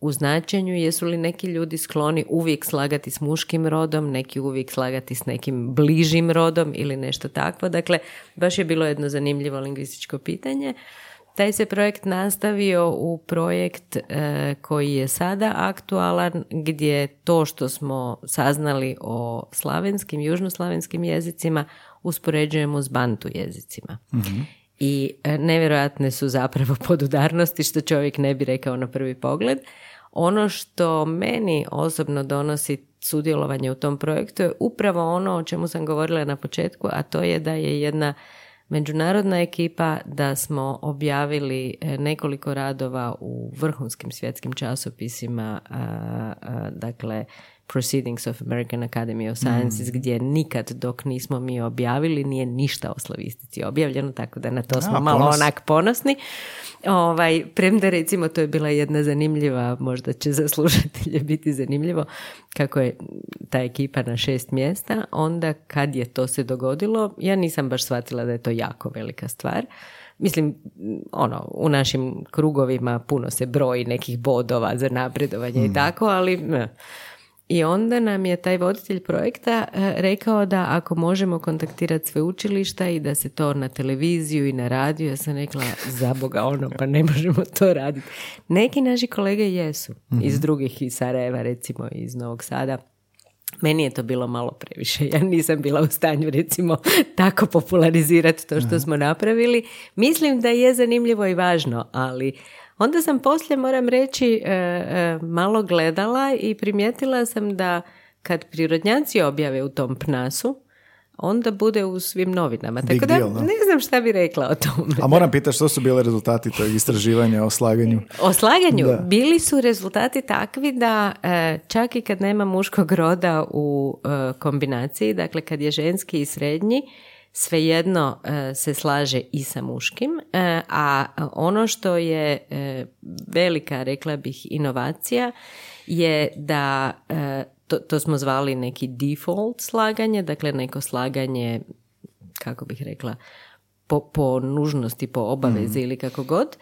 u značenju, jesu li neki ljudi skloni uvijek slagati s muškim rodom, neki uvijek slagati s nekim bližim rodom ili nešto takvo. Dakle, baš je bilo jedno zanimljivo lingvističko pitanje. Taj se projekt nastavio u projekt e, koji je sada aktualan gdje to što smo saznali o slavenskim, južnoslavenskim jezicima uspoređujemo s bantu jezicima. mm I e, nevjerojatne su zapravo podudarnosti što čovjek ne bi rekao na prvi pogled. Ono što meni osobno donosi sudjelovanje u tom projektu je upravo ono o čemu sam govorila na početku, a to je da je jedna međunarodna ekipa da smo objavili e, nekoliko radova u vrhunskim svjetskim časopisima, dakle Proceedings of American Academy of Sciences, mm. gdje nikad dok nismo mi objavili nije ništa o slavistici objavljeno, tako da na to smo malo onak ponosni. Ovaj, premda recimo to je bila jedna zanimljiva, možda će za slušatelje biti zanimljivo, kako je ta ekipa na šest mjesta, onda kad je to se dogodilo, ja nisam baš shvatila da je to jako velika stvar. Mislim, ono, u našim krugovima puno se broji nekih bodova za napredovanje i mm. tako, ali i onda nam je taj voditelj projekta e, rekao da ako možemo kontaktirati sve učilišta i da se to na televiziju i na radiju, ja sam rekla za Boga ono, pa ne možemo to raditi. Neki naši kolege jesu, iz mhm. drugih, iz Sarajeva recimo, iz Novog Sada. Meni je to bilo malo previše. Ja nisam bila u stanju recimo tako popularizirati to što smo napravili. Mislim da je zanimljivo i važno, ali Onda sam poslije, moram reći, e, e, malo gledala i primijetila sam da kad prirodnjaci objave u tom pnasu, onda bude u svim novinama. Tako da ne znam šta bi rekla o tome. A moram pitati što su bili rezultati tog istraživanja o slaganju? O slaganju? Bili su rezultati takvi da e, čak i kad nema muškog roda u kombinaciji, dakle kad je ženski i srednji, svejedno e, se slaže i sa muškim, e, a ono što je e, velika, rekla bih, inovacija je da, to, to smo zvali neki default slaganje, dakle neko slaganje, kako bih rekla, po, po nužnosti, po obavezi mm. ili kako god,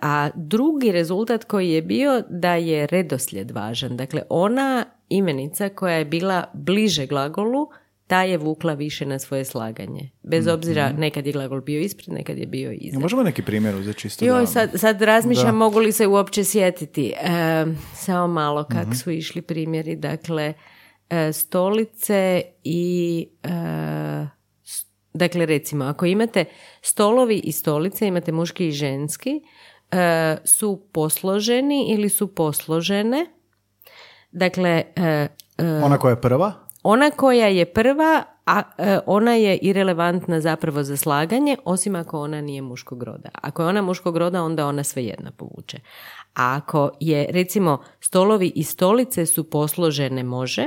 a drugi rezultat koji je bio da je redoslijed važan. Dakle, ona imenica koja je bila bliže glagolu ta je vukla više na svoje slaganje. Bez obzira, nekad je glagol bio ispred, nekad je bio iza. Možemo neki primjer uzeti čisto Joj, da- sad, sad razmišljam mogu li se uopće sjetiti. E, samo malo kak Mhm. su išli primjeri. Dakle, e, stolice i... e, dakle, recimo, ako imate stolovi i stolice, imate muški i ženski, e, su posloženi ili su posložene. Dakle, e, e, Ona koja je prva? Ona koja je prva, a e, ona je irelevantna zapravo za slaganje, osim ako ona nije muškog roda. Ako je ona muškog roda, onda ona svejedno povuče. A ako je, recimo, stolovi i stolice su posložene, može,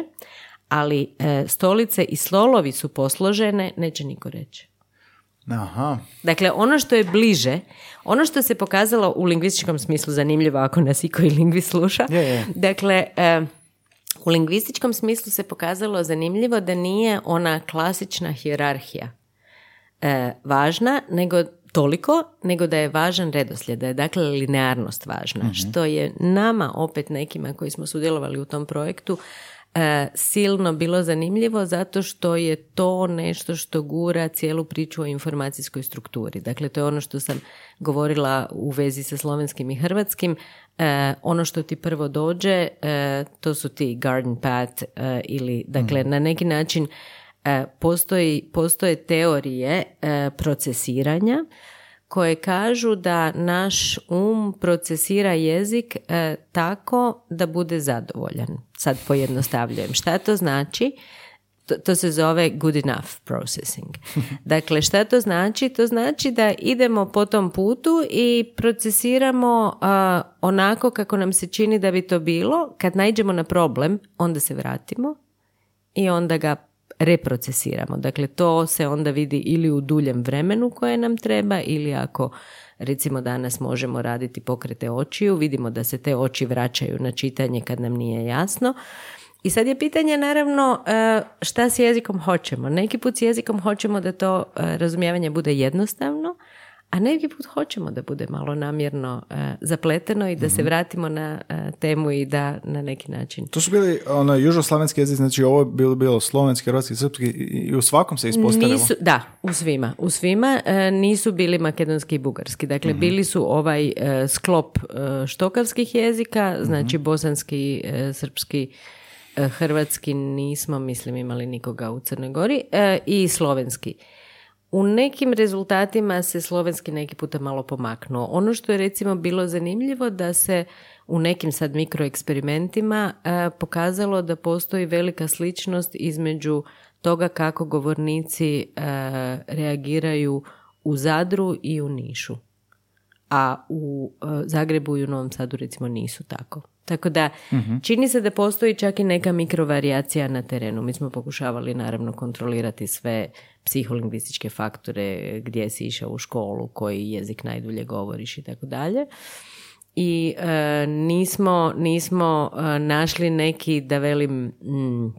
ali e, stolice i stolovi su posložene, neće niko reći. Aha. Dakle, ono što je bliže, ono što se pokazalo u lingvističkom smislu zanimljivo ako nas i koji lingvist sluša. Je, je. Dakle, e, u lingvističkom smislu se pokazalo zanimljivo da nije ona klasična hijerarhija e, važna, nego toliko, nego da je važan redoslijed, da je dakle linearnost važna, što je nama opet nekima koji smo sudjelovali u tom projektu silno bilo zanimljivo zato što je to nešto što gura cijelu priču o informacijskoj strukturi. Dakle, to je ono što sam govorila u vezi sa slovenskim i hrvatskim. E, ono što ti prvo dođe, e, to su ti garden path e, ili, dakle, na neki način e, postoji, postoje teorije e, procesiranja koje kažu da naš um procesira jezik e, tako da bude zadovoljan. Sad pojednostavljujem. Šta to znači? To, to se zove good enough processing. Dakle, šta to znači? To znači da idemo po tom putu i procesiramo a, onako kako nam se čini da bi to bilo. Kad naiđemo na problem, onda se vratimo i onda ga reprocesiramo. Dakle, to se onda vidi ili u duljem vremenu koje nam treba ili ako recimo danas možemo raditi pokrete očiju, vidimo da se te oči vraćaju na čitanje kad nam nije jasno. I sad je pitanje naravno e, šta s jezikom hoćemo. Neki put s jezikom hoćemo da to e, razumijevanje bude jednostavno, a neki put hoćemo da bude malo namjerno e, zapleteno i da se vratimo na e, temu i da na neki način To su bili ono, južnoslavenski jezik, znači ovo je bilo, bilo slovenski, hrvatski, srpski i, u svakom se ispostavilo. Nisu, da, u svima. U svima e, nisu bili makedonski i bugarski. Dakle, bili su ovaj sklop štokavskih jezika, znači bosanski, e, srpski, hrvatski nismo, mislim, imali nikoga u Crnoj Gori i slovenski. U nekim rezultatima se slovenski neki puta malo pomaknuo. Ono što je recimo bilo zanimljivo da se u nekim sad mikroeksperimentima e, pokazalo da postoji velika sličnost između toga kako govornici e, reagiraju u Zadru i u Nišu. A u e, Zagrebu i u Novom Sadu recimo nisu tako. Tako da čini se da postoji čak i neka mikrovarijacija na terenu. Mi smo pokušavali naravno kontrolirati sve psiholingvističke faktore, gdje si išao u školu, koji jezik najdulje govoriš i tako dalje. I e, nismo, nismo e, našli neki, da velim, mm,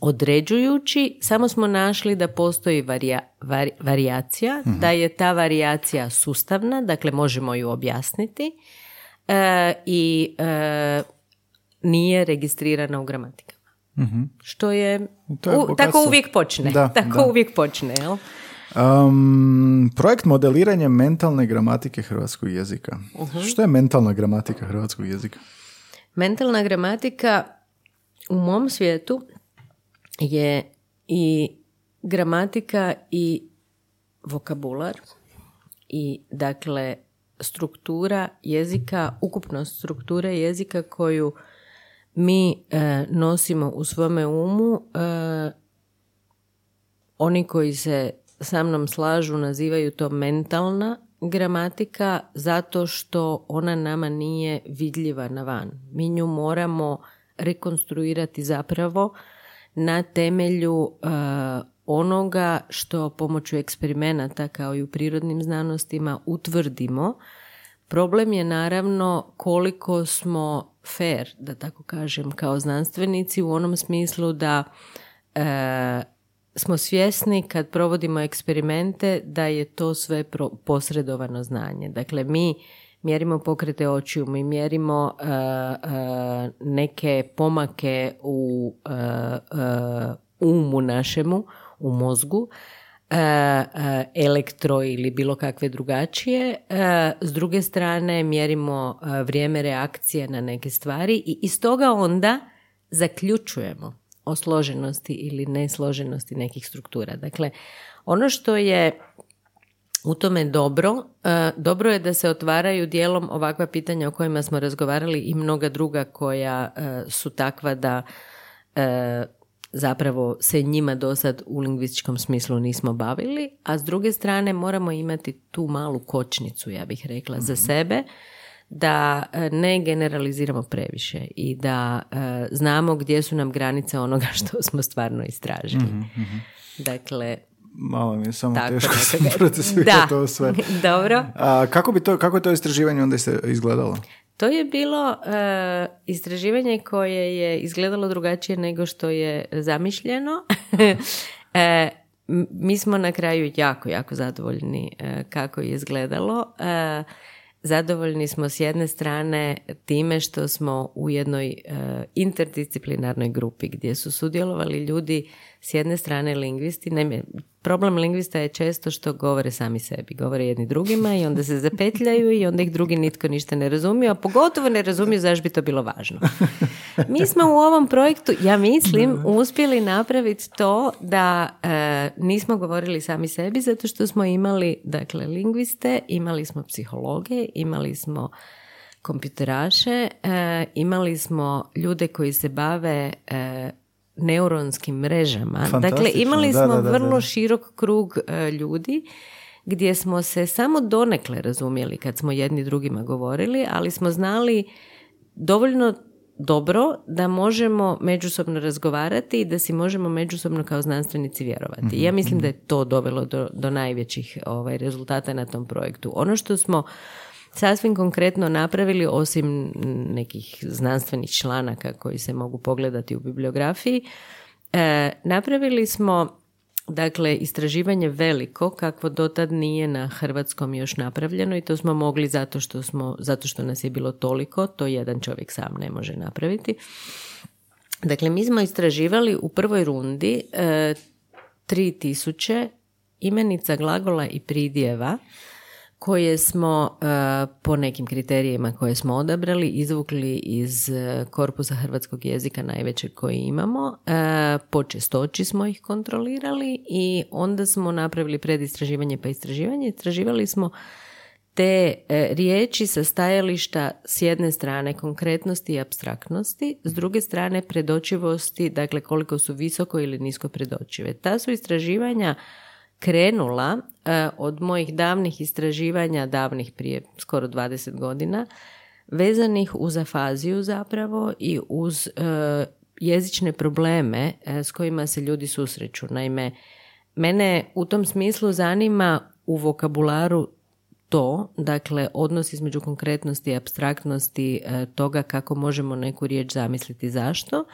određujući, samo smo našli da postoji varija, vari- varijacija, da je ta varijacija sustavna, dakle možemo ju objasniti e, i e, nije registrirana u gramatikama. Što je, To je u- tako uvijek počne. Da, tako da. uvijek počne, jel? Um, projekt modeliranje mentalne gramatike hrvatskog jezika. Što je mentalna gramatika hrvatskog jezika? Mentalna gramatika u mom svijetu je i gramatika i vokabular i dakle struktura jezika, ukupnost strukture jezika koju mi e, nosimo u svome umu. e, oni koji se sa mnom slažu nazivaju to mentalna gramatika zato što ona nama nije vidljiva na van. Mi nju moramo rekonstruirati zapravo na temelju e, onoga što pomoću eksperimenata kao i u prirodnim znanostima utvrdimo. Problem je naravno koliko smo fair, da tako kažem, kao znanstvenici u onom smislu da e, smo svjesni kad provodimo eksperimente da je to sve posredovano znanje. Dakle, mi mjerimo pokrete očiju, mi mjerimo e, e, neke pomake u, e, umu našemu, u mozgu, elektro ili bilo kakve drugačije. S druge strane mjerimo vrijeme reakcije na neke stvari i iz toga onda zaključujemo o složenosti ili nesloženosti nekih struktura. Dakle, ono što je u tome dobro, dobro je da se otvaraju dijelom ovakva pitanja o kojima smo razgovarali i mnoga druga koja su takva da zapravo se njima do sad u lingvističkom smislu nismo bavili, a s druge strane moramo imati tu malu kočnicu, ja bih rekla, za mhm. sebe, da e, ne generaliziramo previše i da e, znamo gdje su nam granice onoga što smo stvarno istražili. mm Dakle, malo mi je samo tako, teško da, to sve. Dobro. A, kako, bi to, kako je to istraživanje onda se izgledalo? To je bilo uh, istraživanje koje je izgledalo drugačije nego što je zamišljeno. uh, mi smo na kraju jako, jako zadovoljni uh, kako je izgledalo. Zadovoljni smo s jedne strane time što smo u jednoj interdisciplinarnoj grupi gdje su sudjelovali ljudi s jedne strane lingvisti, naime, problem lingvista je često što govore sami sebi, govore jedni drugima i onda se zapetljaju i onda ih drugi nitko ništa ne razumije, a pogotovo ne razumiju zašto bi to bilo važno. Mi smo u ovom projektu, ja mislim, uspjeli napraviti to da e, nismo govorili sami sebi zato što smo imali, dakle, lingviste, imali smo psihologe, imali smo kompjuteraše, e, imali smo ljude koji se bave e, neuronskim mrežama. Dakle, imali smo vrlo širok krug e, ljudi gdje smo se samo donekle razumjeli kad smo jedni drugima govorili, ali smo znali dovoljno dobro da možemo međusobno razgovarati i da si možemo međusobno kao znanstvenici vjerovati. Mhm, ja mislim da je mhm. to dovelo do, do najvećih ovaj, rezultata na tom projektu. Ono što smo sasvim konkretno napravili, osim nekih znanstvenih članaka koji se mogu pogledati u bibliografiji, e, napravili smo Dakle, istraživanje veliko, kakvo dotad nije na hrvatskom još napravljeno i to smo mogli zato što, smo, zato što nas je bilo toliko, to jedan čovjek sam ne može napraviti. Dakle, mi smo istraživali u prvoj rundi e, 3000 imenica, glagola i pridjeva koje smo e, po nekim kriterijima koje smo odabrali izvukli iz e, korpusa hrvatskog jezika najvećeg koji imamo. E, po čestoći smo ih kontrolirali i onda smo napravili predistraživanje pa istraživanje. Istraživali smo te riječi sa stajališta s jedne strane konkretnosti i abstraktnosti, s druge strane predočivosti, dakle koliko su visoko ili nisko predočive. Ta su istraživanja krenula e, od mojih davnih istraživanja, davnih prije skoro 20 godina, vezanih uz afaziju zapravo i uz e, jezične probleme e, s kojima se ljudi susreću. Naime, mene u tom smislu zanima u vokabularu to, dakle, odnos između konkretnosti i abstraktnosti toga kako možemo neku riječ zamisliti zašto,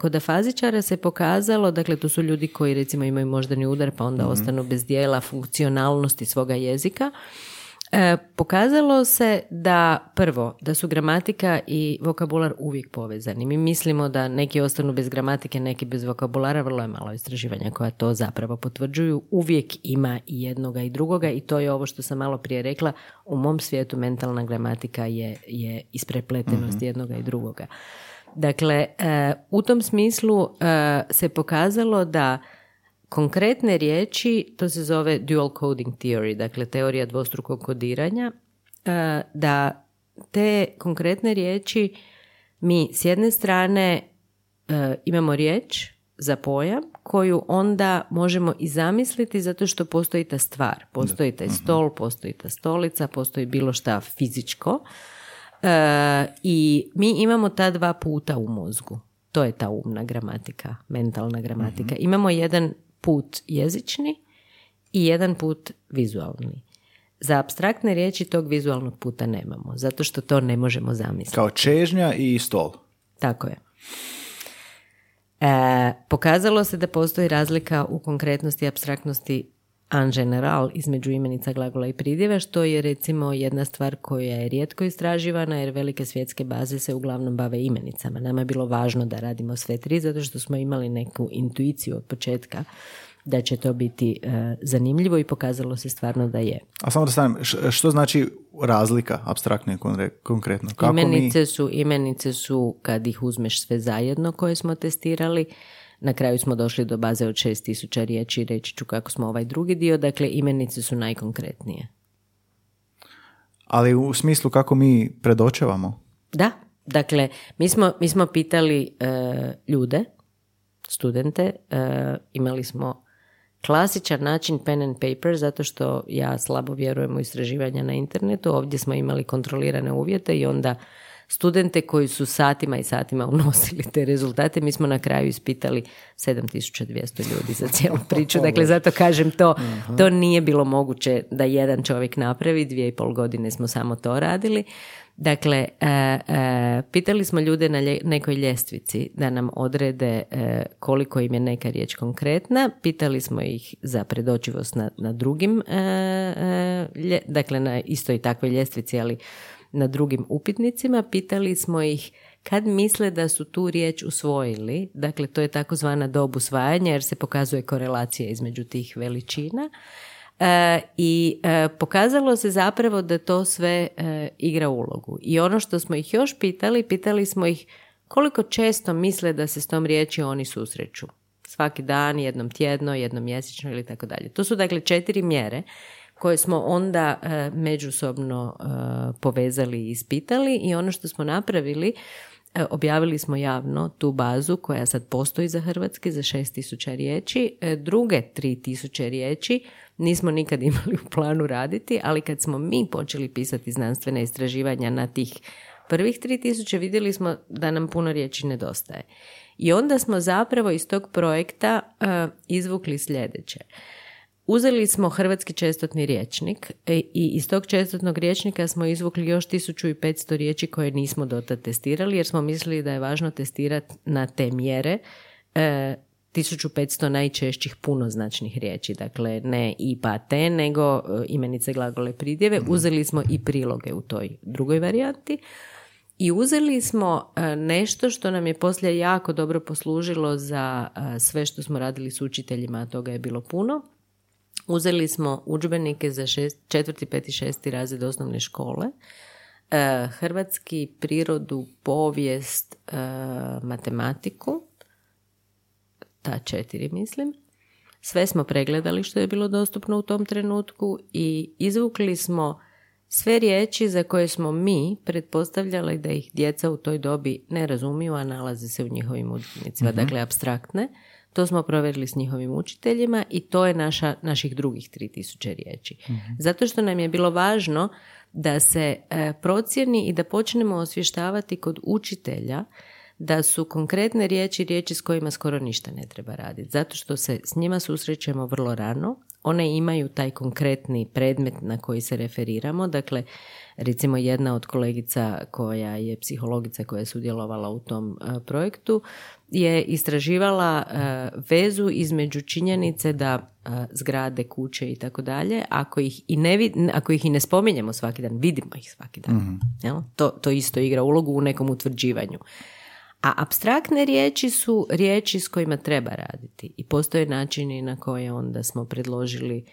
kod afazičara se pokazalo, dakle to su ljudi koji recimo imaju moždani udar pa onda mm ostanu bez dijela funkcionalnosti svoga jezika. E, pokazalo se da prvo, da su gramatika i vokabular uvijek povezani. Mi mislimo da neki ostanu bez gramatike, neki bez vokabulara, vrlo je malo istraživanja koja to zapravo potvrđuju. Uvijek ima i jednoga i drugoga i to je ovo što sam malo prije rekla. U mom svijetu mentalna gramatika je, je isprepletenost mm jednoga i drugoga. Dakle, e, u tom smislu e, se pokazalo da konkretne riječi, to se zove dual coding theory, dakle teorija dvostrukog kodiranja, e, da te konkretne riječi mi s jedne strane imamo riječ za pojam koju onda možemo i zamisliti zato što postoji ta stvar, postoji taj stol, postoji ta stolica, postoji bilo šta fizičko I mi imamo ta dva puta u mozgu. To je ta umna gramatika, mentalna gramatika. Mhm. Imamo jedan put jezični i jedan put vizualni. Za abstraktne riječi tog vizualnog puta nemamo, zato što to ne možemo zamisliti. Kao čežnja i stol. Tako je. E, pokazalo se da postoji razlika u konkretnosti i abstraktnosti an general između imenica, glagola i pridjeva, što je recimo jedna stvar koja je rijetko istraživana jer velike svjetske baze se uglavnom bave imenicama. Nama je bilo važno da radimo sve tri zato što smo imali neku intuiciju od početka da će to biti e, zanimljivo i pokazalo se stvarno da je. A samo da stavim, što znači razlika, abstraktno i konkretno? Kako imenice, su, imenice su kad ih uzmeš sve zajedno koje smo testirali, na kraju smo došli do baze od 6000 riječi, reći ću kako smo ovaj drugi dio, dakle imenice su najkonkretnije. Ali u smislu kako mi predočevamo? Da, dakle mi smo, mi smo pitali e, ljude, studente, e, imali smo klasičan način pen and paper zato što ja slabo vjerujem u istraživanja na internetu. Ovdje smo imali kontrolirane uvjete i onda studente koji su satima i satima unosili te rezultate. Mi smo na kraju ispitali 7200 ljudi za cijelu priču. Dakle, zato kažem to, to nije bilo moguće da jedan čovjek napravi. Dvije i pol godine smo samo to radili. Dakle, e, e, pitali smo ljude na nekoj ljestvici da nam odrede e, koliko im je neka riječ konkretna. Pitali smo ih za predočivost na, na drugim, dakle na istoj takvoj ljestvici, ali na drugim upitnicima. Pitali smo ih kad misle da su tu riječ usvojili, dakle to je takozvana dob usvajanja jer se pokazuje korelacija između tih veličina. E, I e, pokazalo se zapravo da to sve e, igra ulogu. I ono što smo ih još pitali, pitali smo ih koliko često misle da se s tom riječi oni susreću. Svaki dan, jednom tjedno, jednom mjesečno ili tako dalje. To su dakle četiri mjere koje smo onda međusobno povezali i ispitali i ono što smo napravili objavili smo javno tu bazu koja sad postoji za hrvatski za 6000 riječi. Druge 3000 riječi nismo nikad imali u planu raditi, ali kad smo mi počeli pisati znanstvene istraživanja na tih prvih 3000 vidjeli smo da nam puno riječi nedostaje. I onda smo zapravo iz tog projekta izvukli sljedeće. Uzeli smo hrvatski čestotni riječnik e, i iz tog čestotnog riječnika smo izvukli još 1500 riječi koje nismo dotad testirali jer smo mislili da je važno testirati na te mjere e, 1500 najčešćih punoznačnih riječi, dakle ne i pa te, nego e, imenice glagole pridjeve. Mhm. Uzeli smo i priloge u toj drugoj varijanti. I uzeli smo e, nešto što nam je poslije jako dobro poslužilo za e, sve što smo radili s učiteljima, a toga je bilo puno. Uzeli smo udžbenike za šest, četvrti, peti, šesti razred osnovne škole, hrvatski, prirodu, povijest, matematiku ta četiri mislim. Sve smo pregledali što je bilo dostupno u tom trenutku i izvukli smo sve riječi za koje smo mi pretpostavljali da ih djeca u toj dobi ne razumiju, a nalaze se u njihovim udžbenicima, mm dakle abstraktne. To smo provjerili s njihovim učiteljima i to je naša, naših drugih 3000 riječi. Mhm. Zato što nam je bilo važno da se e, procjeni i da počnemo osvještavati kod učitelja da su konkretne riječi riječi s kojima skoro ništa ne treba raditi. Zato što se s njima susrećemo vrlo rano, one imaju taj konkretni predmet na koji se referiramo. Dakle, recimo jedna od kolegica koja je psihologica koja je sudjelovala u tom e, projektu je istraživala e, vezu između činjenice da e, zgrade, kuće i tako dalje, ako ih i ne ako ih i ne spominjemo svaki dan, vidimo ih svaki dan. mm To, to isto igra ulogu u nekom utvrđivanju. A abstraktne riječi su riječi s kojima treba raditi i postoje načini na koje onda smo predložili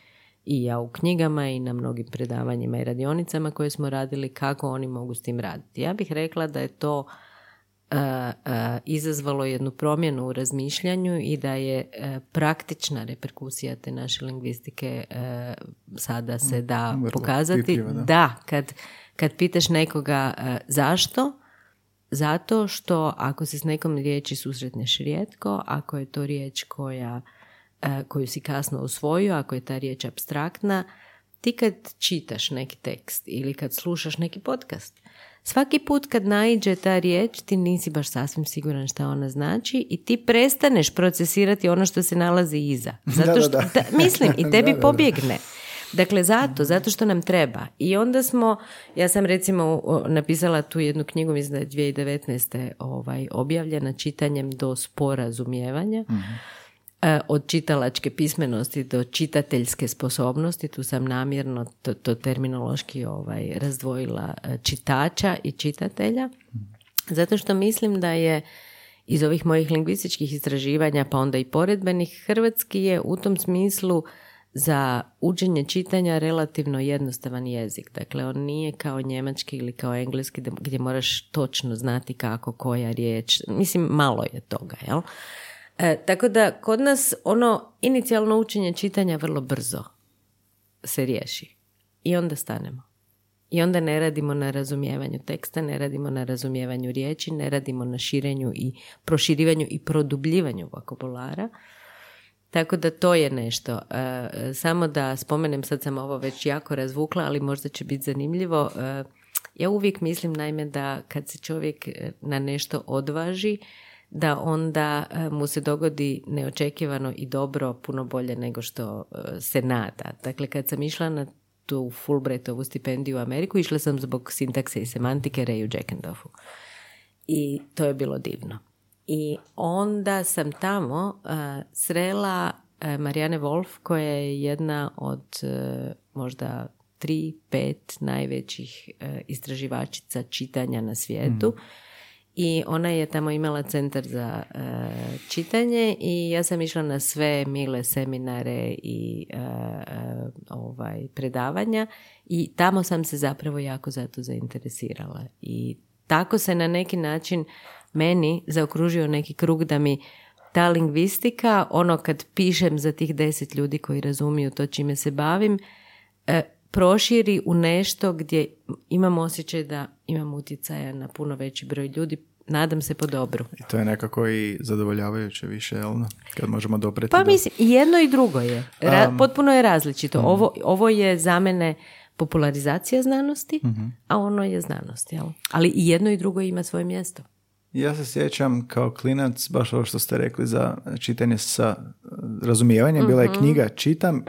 i ja u knjigama i na mnogim predavanjima i radionicama koje smo radili kako oni mogu s tim raditi. Ja bih rekla da je to uh, uh, izazvalo jednu promjenu u razmišljanju i da je uh, praktična reperkusija te naše lingvistike sada se da pokazati. da. da, kad, kad pitaš nekoga zašto, zato što ako se s nekom riječi susretneš rijetko, ako je to riječ koja, e, koju si kasno usvojio, ako je ta riječ abstraktna, ti kad čitaš neki tekst ili kad slušaš neki podcast, svaki put kad naiđe ta riječ ti nisi baš sasvim siguran šta ona znači i ti prestaneš procesirati ono što se nalazi iza. Zato što, mislim, i tebi pobjegne. Dakle, zato, zato što nam treba. I onda smo, ja sam recimo napisala tu jednu knjigu, mislim da je 2019. Ovaj, objavljena čitanjem do sporazumijevanja. mm E, od čitalačke pismenosti do čitateljske sposobnosti, tu sam namjerno to, to terminološki ovaj, razdvojila e, čitača i čitatelja, zato što mislim da je iz ovih mojih lingvističkih istraživanja, pa onda i poredbenih, hrvatski je u tom smislu za učenje čitanja relativno jednostavan jezik. Dakle, on nije kao njemački ili kao engleski gdje moraš točno znati kako, koja riječ. Mislim, malo je toga, jel? E, tako da kod nas ono inicijalno učenje čitanja vrlo brzo se riješi. I onda stanemo. I onda ne radimo na razumijevanju teksta, ne radimo na razumijevanju riječi, ne radimo na širenju i proširivanju i produbljivanju vokabulara. Tako da to je nešto. E, samo da spomenem, sad sam ovo već jako razvukla, ali možda će biti zanimljivo. E, ja uvijek mislim naime da kad se čovjek na nešto odvaži, da onda e, mu se dogodi neočekivano i dobro puno bolje nego što e, se nada. Dakle, kad sam išla na tu Fulbrightovu stipendiju u Ameriku, išla sam zbog sintakse i semantike Reju Jackendorfu. I to je bilo divno. I onda sam tamo uh, srela uh, Marijane Wolf, koja je jedna od možda tri, pet najvećih istraživačica čitanja na svijetu. Mhm i ona je tamo imala centar za čitanje i ja sam išla na sve mile seminare i ovaj predavanja. I tamo sam se zapravo jako za to zainteresirala. I tako se na neki način meni zaokružio neki krug da mi ta lingvistika, ono kad pišem za tih deset ljudi koji razumiju to čime se bavim, proširi u nešto gdje imam osjećaj da imam utjecaja na puno veći broj ljudi, nadam se po dobru. I to je nekako i zadovoljavajuće više, jel? Kad možemo dopreti. Pa mislim, jedno i drugo je. potpuno je različito. Mhm. Ovo, ovo je za mene popularizacija znanosti, mhm. a ono je znanost, jel? Ali i jedno i drugo ima svoje mjesto. Ja se sjećam kao klinac, baš ovo što ste rekli za čitanje sa razumijevanjem, bila je mhm. knjiga Čitam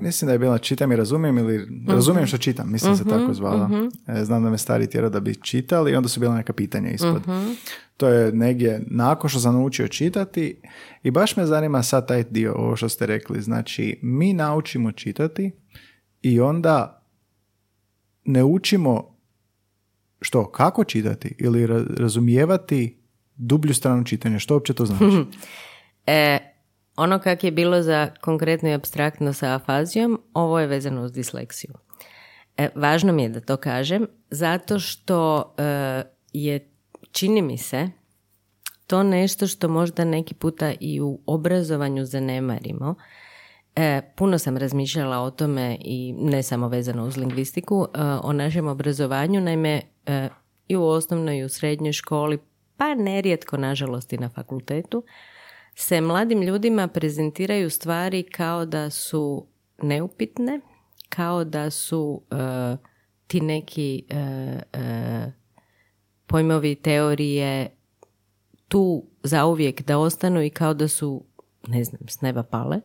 Mislim da je bila čitam i razumijem ili uh razumijem što čitam, mislim se tako mhm, zvala. Mhm. E, znam da me stari tjera da bi čitali i onda su bila neka pitanja ispod. Mhm. To je negdje nakon što sam naučio čitati i baš me zanima sad taj dio, ovo što ste rekli. Znači, mi naučimo čitati i onda ne učimo što, kako čitati ili razumijevati dublju stranu čitanja. Što uopće to znači? e, ono kak je bilo za konkretno i abstraktno sa afazijom, ovo je vezano uz disleksiju. E, važno mi je da to kažem, zato što e, je, čini mi se, to nešto što možda neki puta i u obrazovanju zanemarimo. E, puno sam razmišljala o tome i ne samo vezano uz lingvistiku, e, o našem obrazovanju, naime e, i u osnovnoj i u srednjoj školi, pa nerijetko nažalost i na fakultetu, se mladim ljudima prezentiraju stvari kao da su neupitne, kao da su uh, ti neki uh, uh, pojmovi teorije tu zauvijek da ostanu i kao da su, ne znam, s neba pale.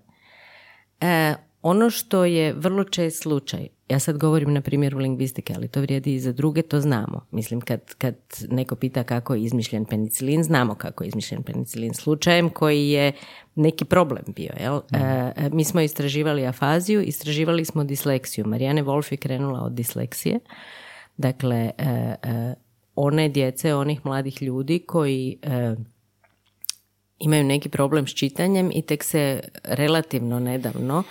Ono što je vrlo čest slučaj, ja sad govorim na primjeru lingvistike, ali to vrijedi i za druge, to znamo. Mislim, kad, kad neko pita kako je izmišljen penicilin, znamo kako je izmišljen penicilin slučajem koji je neki problem bio. Jel? Mhm. E, e, mi smo istraživali afaziju, istraživali smo disleksiju. Marijane Wolf je krenula od disleksije. Dakle, e, one djece, onih mladih ljudi koji imaju neki problem s čitanjem i tek se relativno nedavno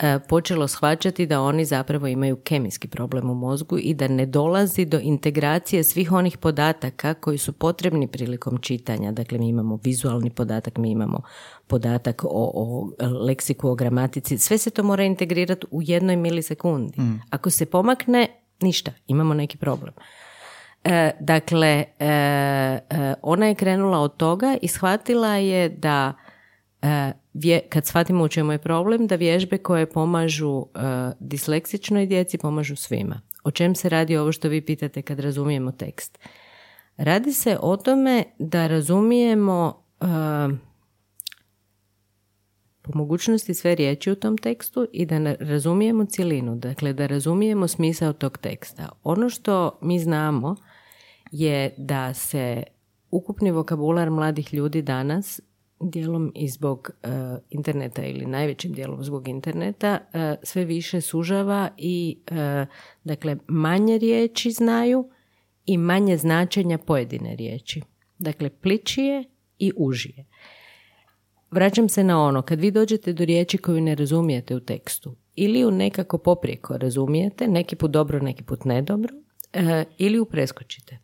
E, počelo shvaćati da oni zapravo imaju kemijski problem u mozgu i da ne dolazi do integracije svih onih podataka koji su potrebni prilikom čitanja. Dakle, mi imamo vizualni podatak, mi imamo podatak o, o leksiku, o gramatici. Sve se to mora integrirati u jednoj milisekundi. Mm. Ako se pomakne, ništa, imamo neki problem. E, dakle, e, e, ona je krenula od toga i shvatila je da vje, kad shvatimo u čemu je problem, da vježbe koje pomažu disleksičnoj djeci pomažu svima. O čem se radi ovo što vi pitate kad razumijemo tekst? Radi se o tome da razumijemo po mogućnosti sve riječi u tom tekstu i da razumijemo cjelinu, dakle da razumijemo smisao tog teksta. Ono što mi znamo je da se ukupni vokabular mladih ljudi danas dijelom i zbog e, interneta ili najvećim dijelom zbog interneta e, sve više sužava i e, dakle manje riječi znaju i manje značenja pojedine riječi. Dakle, pličije i užije. Vraćam se na ono, kad vi dođete do riječi koju ne razumijete u tekstu ili u nekako poprijeko razumijete, neki put dobro, neki put nedobro, ili ju preskočite.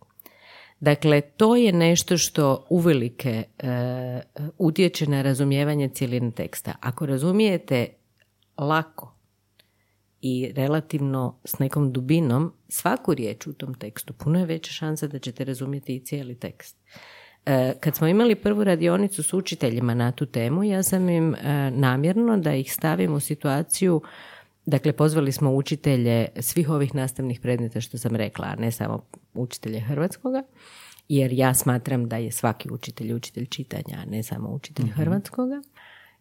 Dakle, to je nešto što uvelike e, utječe na razumijevanje cijeline teksta. Ako razumijete lako i relativno s nekom dubinom svaku riječ u tom tekstu, puno je veća šansa da ćete razumjeti i cijeli tekst. E, kad smo imali prvu radionicu s učiteljima na tu temu, ja sam im e, namjerno da ih stavim u situaciju Dakle, pozvali smo učitelje svih ovih nastavnih predmeta što sam rekla, a ne samo učitelje hrvatskoga, jer ja smatram da je svaki učitelj učitelj čitanja, a ne samo učitelj mm hrvatskoga.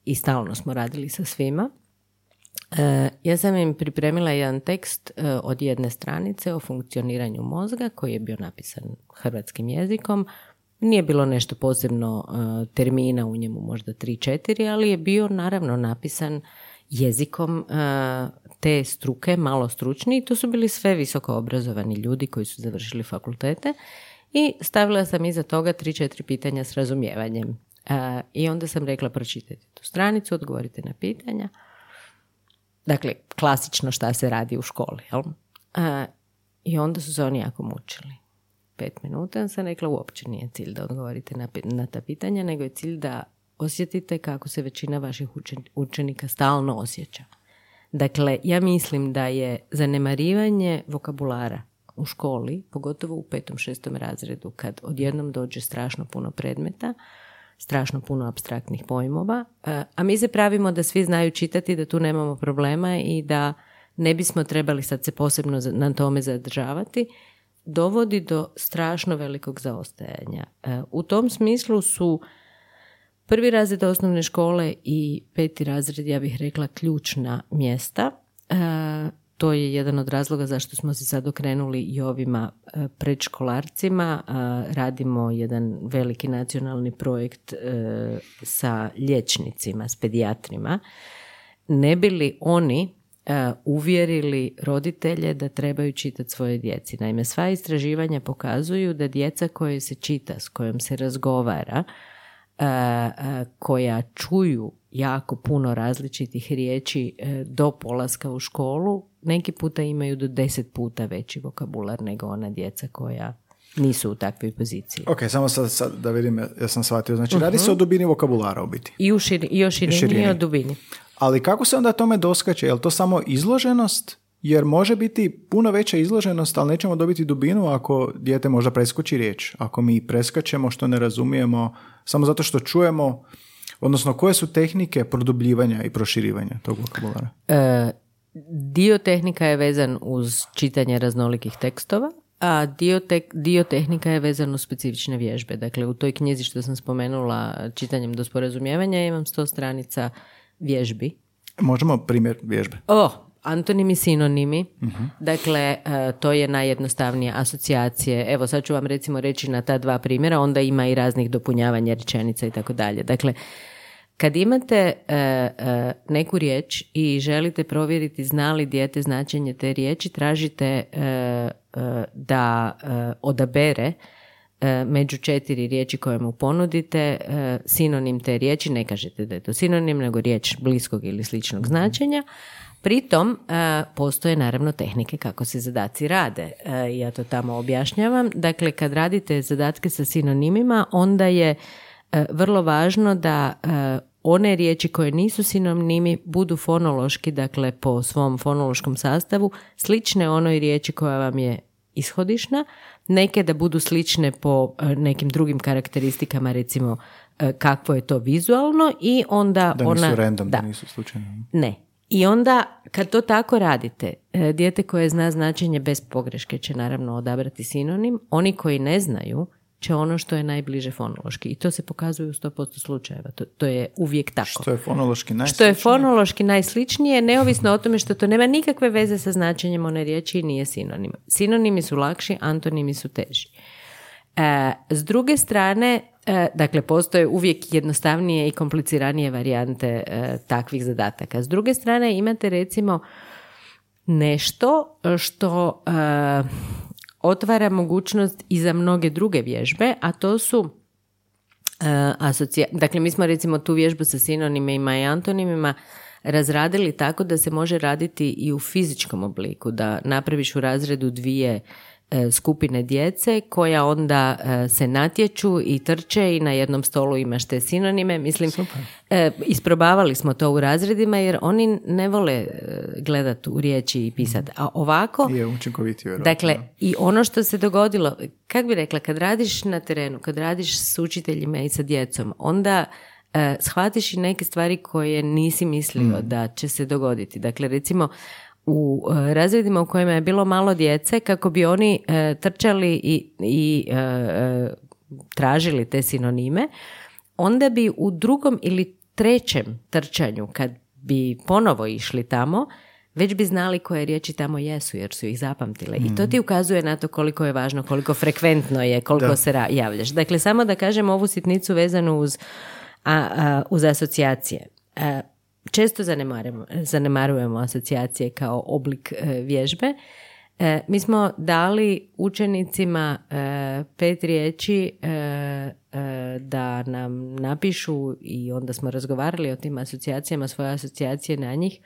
I stalno smo radili sa svima. E, ja sam im pripremila jedan tekst e, od jedne stranice o funkcioniranju mozga koji je bio napisan hrvatskim jezikom. Nije bilo nešto posebno e, termina u njemu, možda 3-4, ali je bio naravno napisan jezikom te struke, malo stručni to su bili sve visoko obrazovani ljudi koji su završili fakultete i stavila sam iza toga tri, četiri pitanja s razumijevanjem. I onda sam rekla pročitajte tu stranicu, odgovorite na pitanja. Dakle, klasično šta se radi u školi. Jel? I onda su se oni jako mučili. Pet minuta sam rekla uopće nije cilj da odgovorite na ta pitanja, nego je cilj da osjetite kako se većina vaših učenika stalno osjeća. Dakle, ja mislim da je zanemarivanje vokabulara u školi, pogotovo u petom, šestom razredu, kad odjednom dođe strašno puno predmeta, strašno puno abstraktnih pojmova, e, a mi se pravimo da svi znaju čitati, da tu nemamo problema i da ne bismo trebali sad se posebno na tome zadržavati, dovodi do strašno velikog zaostajanja. E, u tom smislu su Prvi razred osnovne škole i peti razred, ja bih rekla, ključna mjesta. E, to je jedan od razloga zašto smo se sad okrenuli i ovima e, predškolarcima. E, radimo jedan veliki nacionalni projekt sa liječnicima, s pedijatrima. Ne bi li oni uvjerili roditelje da trebaju čitati svoje djeci. Naime, sva istraživanja pokazuju da djeca koje se čita, s kojom se razgovara, koja čuju jako puno različitih riječi e, do polaska u školu, neki puta imaju do deset puta veći vokabular nego ona djeca koja nisu u takvoj poziciji. Ok, samo sad, sad da vidim, ja sam shvatio. Znači, radi se o mhm. dubini vokabulara u biti. I, u širi, i o širini, i o dubini. Ali kako se onda tome doskače? Je li to samo izloženost jer može biti puno veća izloženost, ali nećemo dobiti dubinu ako dijete možda preskoči riječ. Ako mi preskačemo što ne razumijemo, samo zato što čujemo, odnosno koje su tehnike produbljivanja i proširivanja tog vokabulara? E, dio tehnika je vezan uz čitanje raznolikih tekstova, a dio, te, dio tehnika je vezan uz specifične vježbe. Dakle, u toj knjizi što sam spomenula čitanjem do sporazumijevanja imam sto stranica vježbi. Možemo primjer vježbe? O, Antonimi, sinonimi, dakle e, to je najjednostavnije asocijacije. Evo sad ću vam recimo reći na ta dva primjera, onda ima i raznih dopunjavanja rečenica i tako dalje. Dakle, kad imate e, e, neku riječ i želite provjeriti zna li dijete značenje te riječi, tražite da odabere među četiri riječi koje mu ponudite sinonim te riječi, ne kažete da je to sinonim, nego riječ bliskog ili sličnog značenja, Pritom e, postoje naravno tehnike kako se zadaci rade. E, ja to tamo objašnjavam. Dakle, kad radite zadatke sa sinonimima, onda je e, vrlo važno da one riječi koje nisu sinonimi budu fonološki, dakle po svom fonološkom sastavu, slične onoj riječi koja vam je ishodišna, neke da budu slične po nekim drugim karakteristikama, recimo kakvo je to vizualno i onda da nisu ona... random, da, da nisu slučajno. Ne, i onda kad to tako radite, e, dijete koje zna značenje bez pogreške će naravno odabrati sinonim, oni koji ne znaju će ono što je najbliže fonološki. I to se pokazuje u 100% slučajeva. To, to je uvijek tako. Što je fonološki najsličnije? Što je fonološki najsličnije, neovisno o tome što to nema nikakve veze sa značenjem one riječi i nije sinonim. Sinonimi su lakši, antonimi su teži. E, s druge strane, e, dakle, postoje uvijek jednostavnije i kompliciranije varijante e, takvih zadataka. S druge strane, imate recimo nešto što otvara mogućnost i za mnoge druge vježbe, a to su asocija... Dakle, mi smo recimo tu vježbu sa sinonimima i antonimima razradili tako da se može raditi i u fizičkom obliku, da napraviš u razredu dvije skupine djece koja onda e, se natječu i trče i na jednom stolu imaš te sinonime. Mislim, e, isprobavali smo to u razredima jer oni ne vole gledati u riječi i pisati. A ovako... Je učinkovitije. Dakle, i ono što se dogodilo, kak bi rekla, kad radiš na terenu, kad radiš s učiteljima i sa djecom, onda shvatiš i neke stvari koje nisi mislio mm. da će se dogoditi. Dakle, recimo, u e, razredima u kojima je bilo malo djece kako bi oni e, trčali i, i e, tražili te sinonime, onda bi u drugom ili trećem trčanju, kad bi ponovo išli tamo, već bi znali koje riječi tamo jesu jer su ih zapamtile. I to ti mhm. ukazuje na to koliko je važno, koliko frekventno je, koliko se javljaš. Dakle, samo da kažem ovu sitnicu vezanu uz, a, uz asocijacije često zanemarujemo asocijacije kao oblik e, vježbe. E, mi smo dali učenicima e, pet riječi da nam napišu i onda smo razgovarali o tim asocijacijama, svoje asocijacije na njih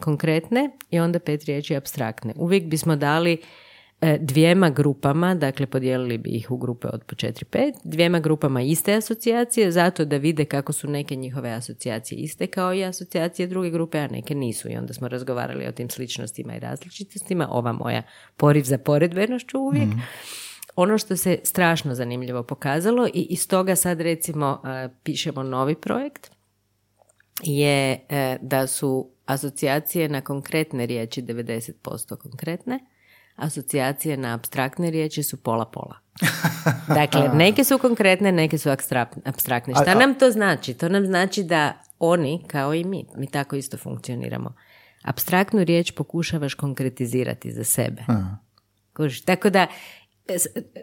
konkretne i onda pet riječi abstraktne. Uvijek bismo dali dvijema grupama, dakle podijelili bi ih u grupe od po 4-5, dvijema grupama iste asocijacije, zato da vide kako su neke njihove asocijacije iste kao i asocijacije druge grupe, a neke nisu. I onda smo razgovarali o tim sličnostima i različitostima, ova moja poriv za poredbenošću uvijek. mm Ono što se strašno zanimljivo pokazalo i iz toga sad recimo e, pišemo novi projekt, je e, da su asocijacije na konkretne riječi 90% konkretne, asocijacije na abstraktne riječi su pola-pola. Dakle, neke su konkretne, neke su abstraktne. Šta nam to znači? To nam znači da oni, kao i mi, mi tako isto funkcioniramo. Abstraktnu riječ pokušavaš konkretizirati za sebe. Kužiš? Tako da,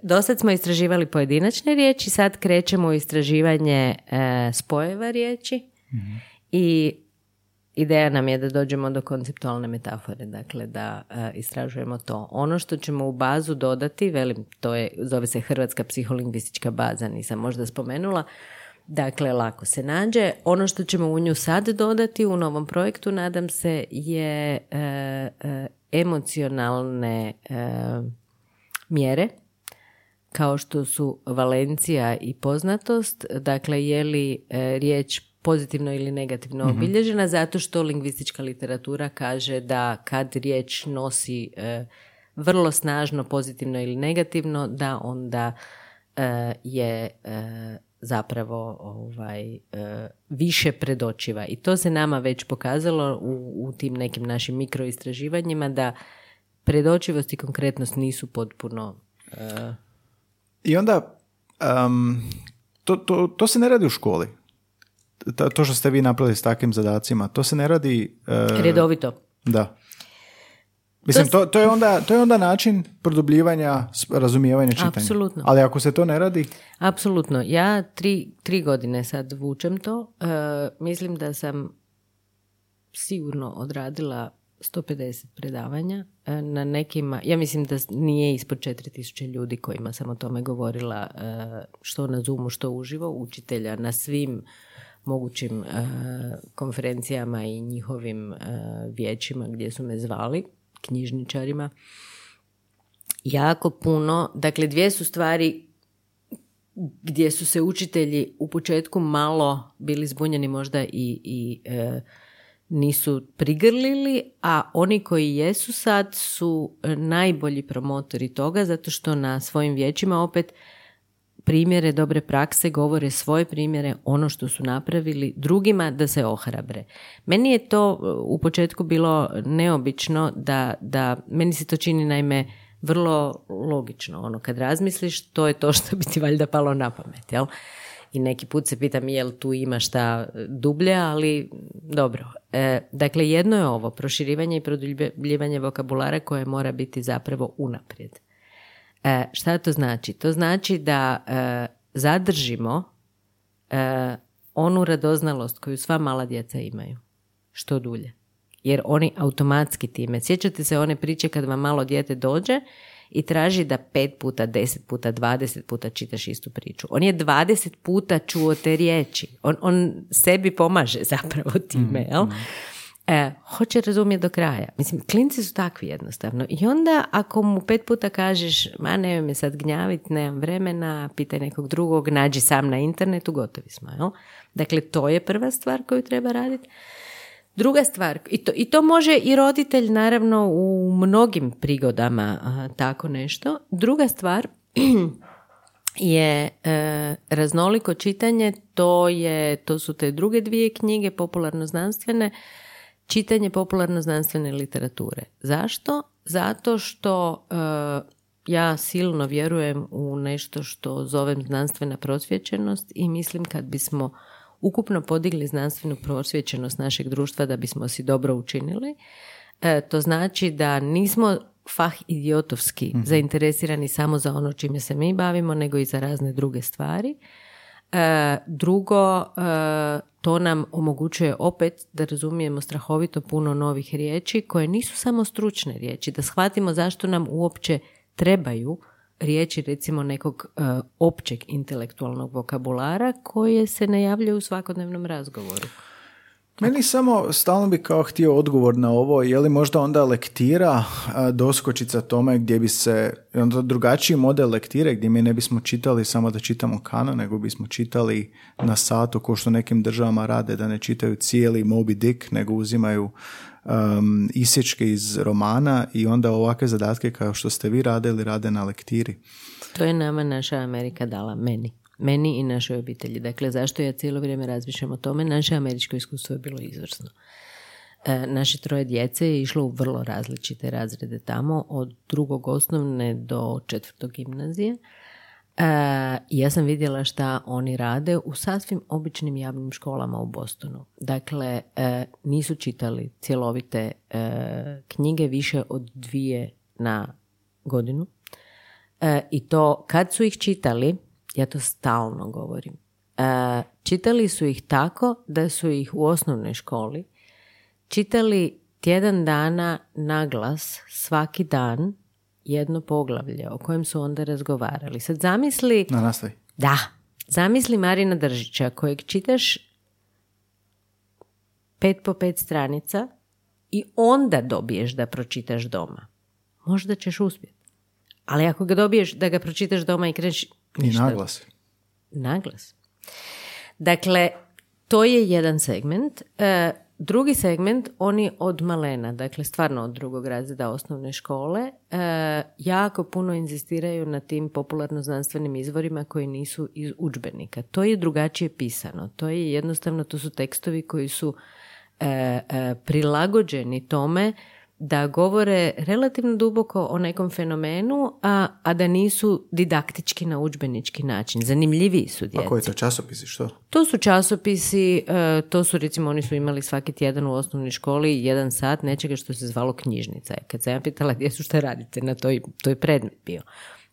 dosad smo istraživali pojedinačne riječi, sad krećemo u istraživanje e, spojeva riječi mhm. i Ideja nam je da dođemo do konceptualne metafore, dakle da e, istražujemo to. Ono što ćemo u bazu dodati, velim, to je, zove se Hrvatska psiholingvistička baza, nisam možda spomenula, dakle lako se nađe. Ono što ćemo u nju sad dodati u novom projektu, nadam se, je e, e, emocionalne mjere, kao što su valencija i poznatost, dakle je li riječ pozitivno ili negativno mm obilježena zato što lingvistička literatura kaže da kad riječ nosi e, vrlo snažno pozitivno ili negativno da onda e, je e, zapravo ovaj više predočiva. I to se nama već pokazalo u, u tim nekim našim mikroistraživanjima da predočivost i konkretnost nisu potpuno i onda to, to, to se ne radi u školi to što ste vi napravili s takvim zadacima, to se ne radi... Uh, Redovito. Da. Mislim, to, to, je onda, to je onda način produbljivanja razumijevanja čitanja. Apsolutno. Ali ako se to ne radi... Apsolutno. Ja tri, tri godine sad vučem to. Uh, mislim da sam sigurno odradila 150 predavanja e, na nekima, ja mislim da nije ispod 4000 ljudi kojima sam o tome govorila što na Zoomu, što uživo, učitelja na svim mogućim e, konferencijama i njihovim e, vijećima gdje su me zvali, knjižničarima. Jako puno, dakle dvije su stvari gdje su se učitelji u početku malo bili zbunjeni možda i, i e, nisu prigrlili, a oni koji jesu sad su najbolji promotori toga zato što na svojim vijećima opet primjere dobre prakse, govore svoje primjere, ono što su napravili drugima da se ohrabre. Meni je to uh, u početku bilo neobično da, da meni se to čini naime vrlo logično. Ono kad razmisliš, to je to što bi ti valjda palo na pamet, jel? I neki put se pitam jel tu ima šta dublje, ali dobro. E, dakle, jedno je ovo, proširivanje i produbljivanje vokabulara koje mora biti zapravo unaprijed. E, šta to znači? To znači da e, zadržimo e, onu radoznalost koju sva mala djeca imaju. Što dulje. Jer oni automatski time. Sjećate se one priče kad vam malo dijete dođe i traži da pet puta, deset puta, dvadeset puta čitaš istu priču. On je dvadeset puta čuo te riječi. On, on sebi pomaže zapravo time, mm, jel? Mm. E, hoće razumjeti do kraja. Mislim, klinci su takvi jednostavno. I onda ako mu pet puta kažeš, ma ne me sad gnjavit, nemam vremena, pitaj nekog drugog, nađi sam na internetu, gotovi smo. Jel? Dakle, to je prva stvar koju treba raditi. Druga stvar, i to, i to može i roditelj naravno u mnogim prigodama tako nešto. Druga stvar je e, raznoliko čitanje, to, je, to su te druge dvije knjige, popularno-znanstvene, čitanje popularno-znanstvene literature. Zašto? Zato što e, ja silno vjerujem u nešto što zovem znanstvena prosvjećenost i mislim kad bismo ukupno podigli znanstvenu prosvjećenost našeg društva da bismo si dobro učinili. E, to znači da nismo fah idiotovski mm zainteresirani samo za ono čime se mi bavimo, nego i za razne druge stvari. E, drugo, e, to nam omogućuje opet da razumijemo strahovito puno novih riječi koje nisu samo stručne riječi, da shvatimo zašto nam uopće trebaju riječi recimo nekog uh, općeg intelektualnog vokabulara koje se najavljaju u svakodnevnom razgovoru. Meni samo stalno bi kao htio odgovor na ovo, je li možda onda lektira doskočica tome gdje bi se, onda drugačiji model lektire gdje mi ne bismo čitali samo da čitamo kano, nego bismo čitali na satu ko što nekim državama rade, da ne čitaju cijeli Moby Dick, nego uzimaju um, isječke iz romana i onda ovakve zadatke kao što ste vi radili, rade na lektiri. To je nama naša Amerika dala, meni. Meni i našoj obitelji. Dakle, zašto ja cijelo vrijeme razmišljam o tome? Naše američko iskustvo je bilo izvrsno. E, naše troje djece je išlo u vrlo različite razrede tamo, od drugog osnovne do četvrtog gimnazije. E, ja sam vidjela šta oni rade u sasvim običnim javnim školama u Bostonu. Dakle, e, nisu čitali cjelovite e, knjige više od dvije na godinu. E, I to kad su ih čitali, ja to stalno govorim, čitali su ih tako da su ih u osnovnoj školi čitali tjedan dana na glas svaki dan jedno poglavlje o kojem su onda razgovarali. Sad zamisli... Na nastavi. Da. Zamisli Marina Držića kojeg čitaš pet po pet stranica i onda dobiješ da pročitaš doma. Možda ćeš uspjeti. Ali ako ga dobiješ da ga pročitaš doma i kreneš... I naglas. Naglas. Dakle, to je jedan segment. E, Drugi segment, oni od malena, dakle stvarno od drugog razreda osnovne škole, e, jako puno inzistiraju na tim popularno znanstvenim izvorima koji nisu iz udžbenika. To je drugačije pisano. To je jednostavno, to su tekstovi koji su e, e, prilagođeni tome da govore relativno duboko o nekom fenomenu, a, a da nisu didaktički na udžbenički način. Zanimljiviji su djeci. A koji to časopisi, što? To su časopisi, e, to su recimo, oni su imali svaki tjedan u osnovnoj školi jedan sat nečega što se zvalo knjižnica. Kad sam ja pitala gdje su šta radite na toj, toj predmet bio.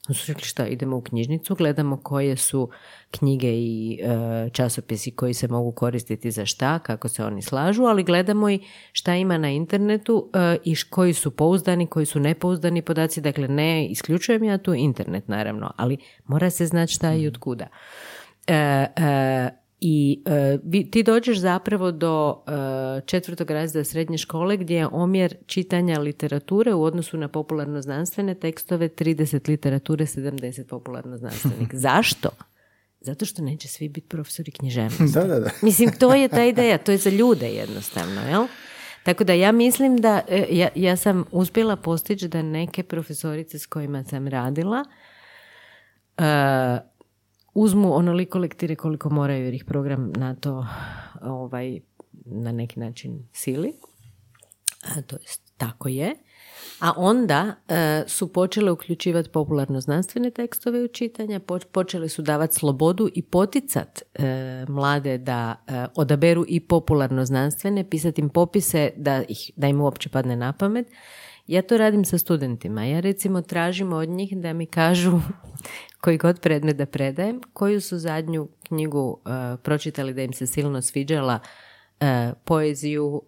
Oni su rekli šta, idemo u knjižnicu, gledamo koje su knjige i e, časopisi koji se mogu koristiti za šta, kako se oni slažu, ali gledamo i šta ima na internetu e, i koji su pouzdani, koji su nepouzdani podaci. Dakle, ne isključujem ja tu internet, naravno, ali mora se znati šta i od kuda. E, i e, ti dođeš zapravo do e, četvrtog razreda srednje škole gdje je omjer čitanja literature u odnosu na popularno znanstvene tekstove 30 literature, 70 popularno znanstvenih. Zašto? Zato što neće svi biti profesori književnosti. Da, da, da. Mislim, to je ta ideja, to je za ljude jednostavno, jel? Tako da ja mislim da, e, ja, ja sam uspjela postići da neke profesorice s kojima sam radila uzmu onoliko lektire koliko moraju jer ih program na to ovaj, na neki način sili. A, to jest, tako je. A onda e, su počele uključivati popularno znanstvene tekstove u čitanja, počele su davati slobodu i poticat e, mlade da e, odaberu i popularno znanstvene, pisati im popise da, ih, da im uopće padne na pamet Ja to radim sa studentima. Ja recimo tražim od njih da mi kažu koji god predmet da predajem, koju su zadnju knjigu uh, pročitali da im se silno sviđala uh, poeziju, uh,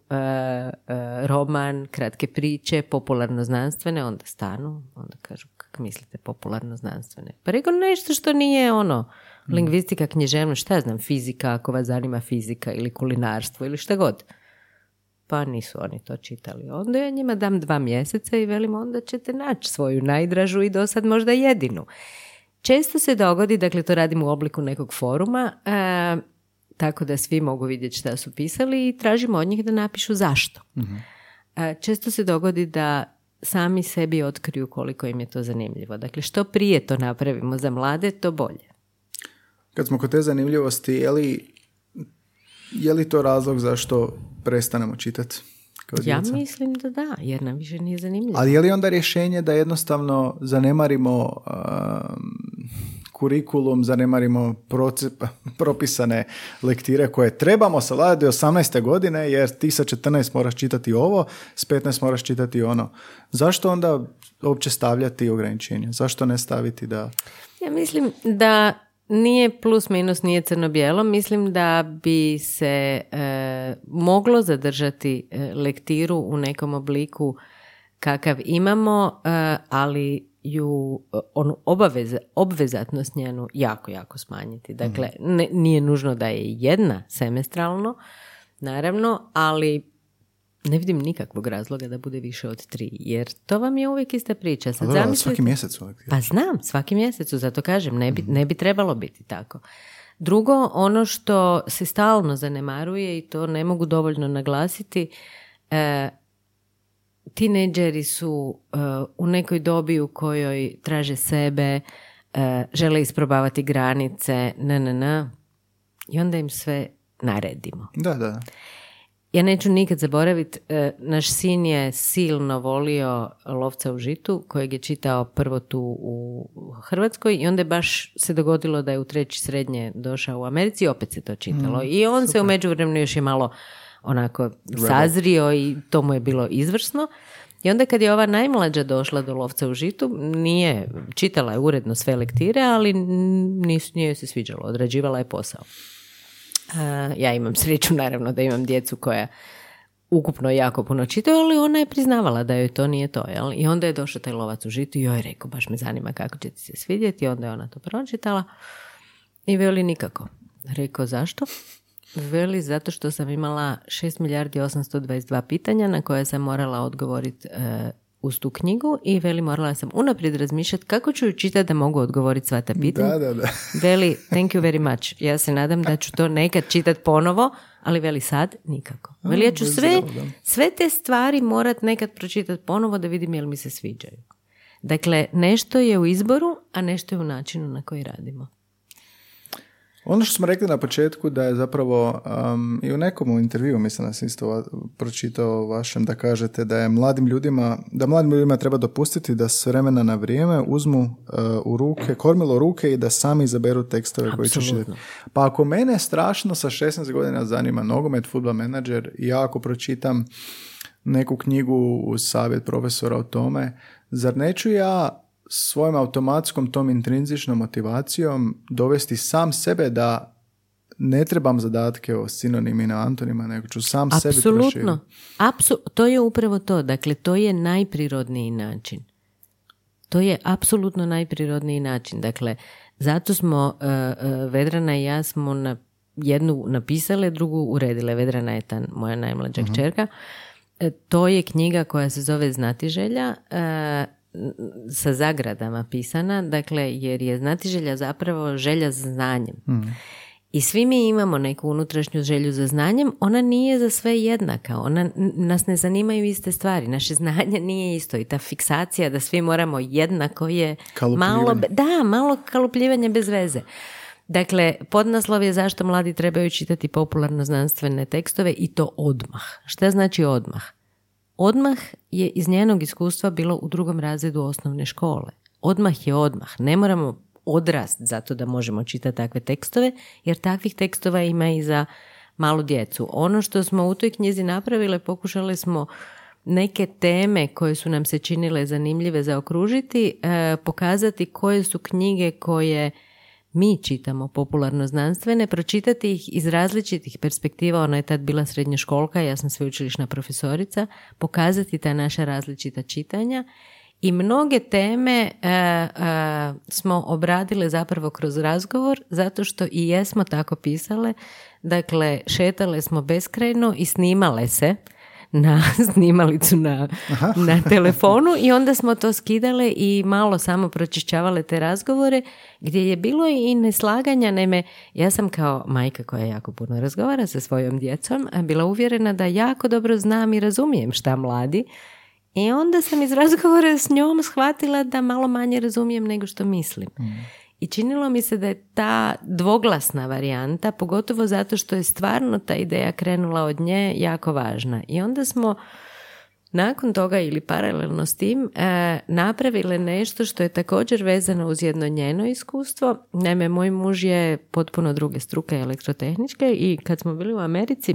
roman, kratke priče, popularno znanstvene, onda stanu, onda kažu kako mislite popularno znanstvene. Pa rekao nešto što nije ono, lingvistika, književnost, šta ja znam, fizika, ako vas zanima fizika ili kulinarstvo ili šta god. Pa nisu oni to čitali. Onda ja njima dam dva mjeseca i velim onda ćete naći svoju najdražu i do sad možda jedinu. Često se dogodi, dakle to radim u obliku nekog foruma, e, tako da svi mogu vidjeti šta su pisali i tražimo od njih da napišu zašto. E, često se dogodi da sami sebi otkriju koliko im je to zanimljivo. Dakle, što prije to napravimo za mlade, to bolje. Kad smo kod te zanimljivosti, je li, je li to razlog zašto prestanemo čitati? Kao Ja djeca? mislim da da, jer nam više nije zanimljivo. Ali je li onda rješenje da jednostavno zanemarimo um, kurikulum, zanemarimo proce- propisane lektire koje trebamo savladati do 18. godine, jer ti sa 14 moraš čitati ovo, s 15 moraš čitati ono. Zašto onda uopće stavljati ograničenja? Zašto ne staviti da... Ja mislim da nije plus minus, nije crno-bijelo. Mislim da bi se e, moglo zadržati e, lektiru u nekom obliku kakav imamo, e, ali ju e, onu obaveze, obvezatnost njenu jako, jako smanjiti. Dakle, ne, nije nužno da je jedna semestralno, naravno, ali ne vidim nikakvog razloga da bude više od tri, jer to vam je uvijek ista priča. Sad Dobro, zamislite- svaki mjesec uvijek. pa znam, svaki mjesec, zato kažem, ne bi, ne bi trebalo biti tako. Drugo, ono što se stalno zanemaruje i to ne mogu dovoljno naglasiti, e, tineđeri su e, u nekoj dobi u kojoj traže sebe, e, žele isprobavati granice, na, na, na, i onda im sve naredimo. Da, da. Ja neću nikad zaboraviti, e, naš sin je silno volio Lovca u žitu, kojeg je čitao prvo tu u Hrvatskoj i onda je baš se dogodilo da je u treći srednje došao u Americi i opet se to čitalo. I on se u međuvremenu još je malo onako sazrio i to mu je bilo izvrsno. I onda kad je ova najmlađa došla do Lovca u žitu, nije, čitala je uredno sve lektire, ali nis, nije joj se sviđalo, odrađivala je posao. A, ja imam sreću naravno da imam djecu koja ukupno jako puno čitaju, ali ona je priznavala da joj to nije to. Jel? I onda je došao taj lovac u žitu i joj rekao, baš me zanima kako će ti se svidjeti. I onda je ona to pročitala i veli nikako. Rekao, zašto? Veli zato što sam imala 6 milijardi 822 pitanja na koje sam morala odgovoriti e, uz tu knjigu i veli morala sam unaprijed razmišljati kako ću ju čitati da mogu odgovoriti sva ta pitanja. Da, da, da. Veli, thank you very much. Ja se nadam da ću to nekad čitat ponovo, ali veli sad nikako. Veli, ja ću sve, sve te stvari morat nekad pročitati ponovo da vidim jel mi se sviđaju. Dakle, nešto je u izboru, a nešto je u načinu na koji radimo. Ono što smo rekli na početku da je zapravo um, i u nekom intervju mislim da sam isto va- pročitao vašem da kažete da je mladim ljudima, da mladim ljudima treba dopustiti da s vremena na vrijeme uzmu uh, u ruke, kormilo u ruke i da sami izaberu tekstove koji će čitati. Pa ako mene strašno sa 16 godina zanima nogomet, futbol menadžer i ja ako pročitam neku knjigu uz savjet profesora o tome, zar neću ja svojom automatskom tom intrinzičnom motivacijom dovesti sam sebe da ne trebam zadatke o sinonimima i antonima, nego ću sam sebi proširiti. Apsu, to je upravo to. Dakle, to je najprirodniji način. To je apsolutno najprirodniji način. Dakle, zato smo, uh, Vedrana i ja smo na jednu napisale, drugu uredile. Vedrana je ta moja najmlađa kćerka. E, To je knjiga koja se zove Znatiželja, e, sa zagradama pisana, dakle, jer je Znatiželja zapravo želja za znanjem. I svi mi imamo neku unutrašnju želju za znanjem, ona nije za sve jednaka, ona, nas ne zanimaju iste stvari, naše znanje nije isto i ta fiksacija da svi moramo jednako je malo, da, malo kalupljivanje bez veze. Dakle, podnaslov je zašto mladi trebaju čitati popularno znanstvene tekstove i to odmah. Šta znači odmah? Odmah je iz njenog iskustva bilo u drugom razredu osnovne škole. Odmah je odmah. Ne moramo odrast zato da možemo čitati takve tekstove, jer takvih tekstova ima i za malu djecu. Ono što smo u toj knjizi napravile, pokušali smo neke teme koje su nam se činile zanimljive za okružiti, e, pokazati koje su knjige koje mi čitamo popularno znanstvene, pročitati ih iz različitih perspektiva, ona je tad bila srednjoškolka, ja sam sveučilišna profesorica, pokazati ta naša različita čitanja. I mnoge teme e, e, smo obradile zapravo kroz razgovor zato što i jesmo tako pisale. Dakle, šetale smo beskrajno i snimale se na snimalicu na, na telefonu i onda smo to skidale i malo samo pročišćavale te razgovore gdje je bilo i neslaganja. Naime, ja sam kao majka koja jako puno razgovara sa svojom djecom bila uvjerena da jako dobro znam i razumijem šta mladi i onda sam iz razgovora s njom shvatila da malo manje razumijem nego što mislim. Mm. I činilo mi se da je ta dvoglasna varijanta, pogotovo zato što je stvarno ta ideja krenula od nje, jako važna. I onda smo nakon toga ili paralelno s tim e, napravile nešto što je također vezano uz jedno njeno iskustvo. Naime, moj muž je potpuno druge struke elektrotehničke i kad smo bili u Americi,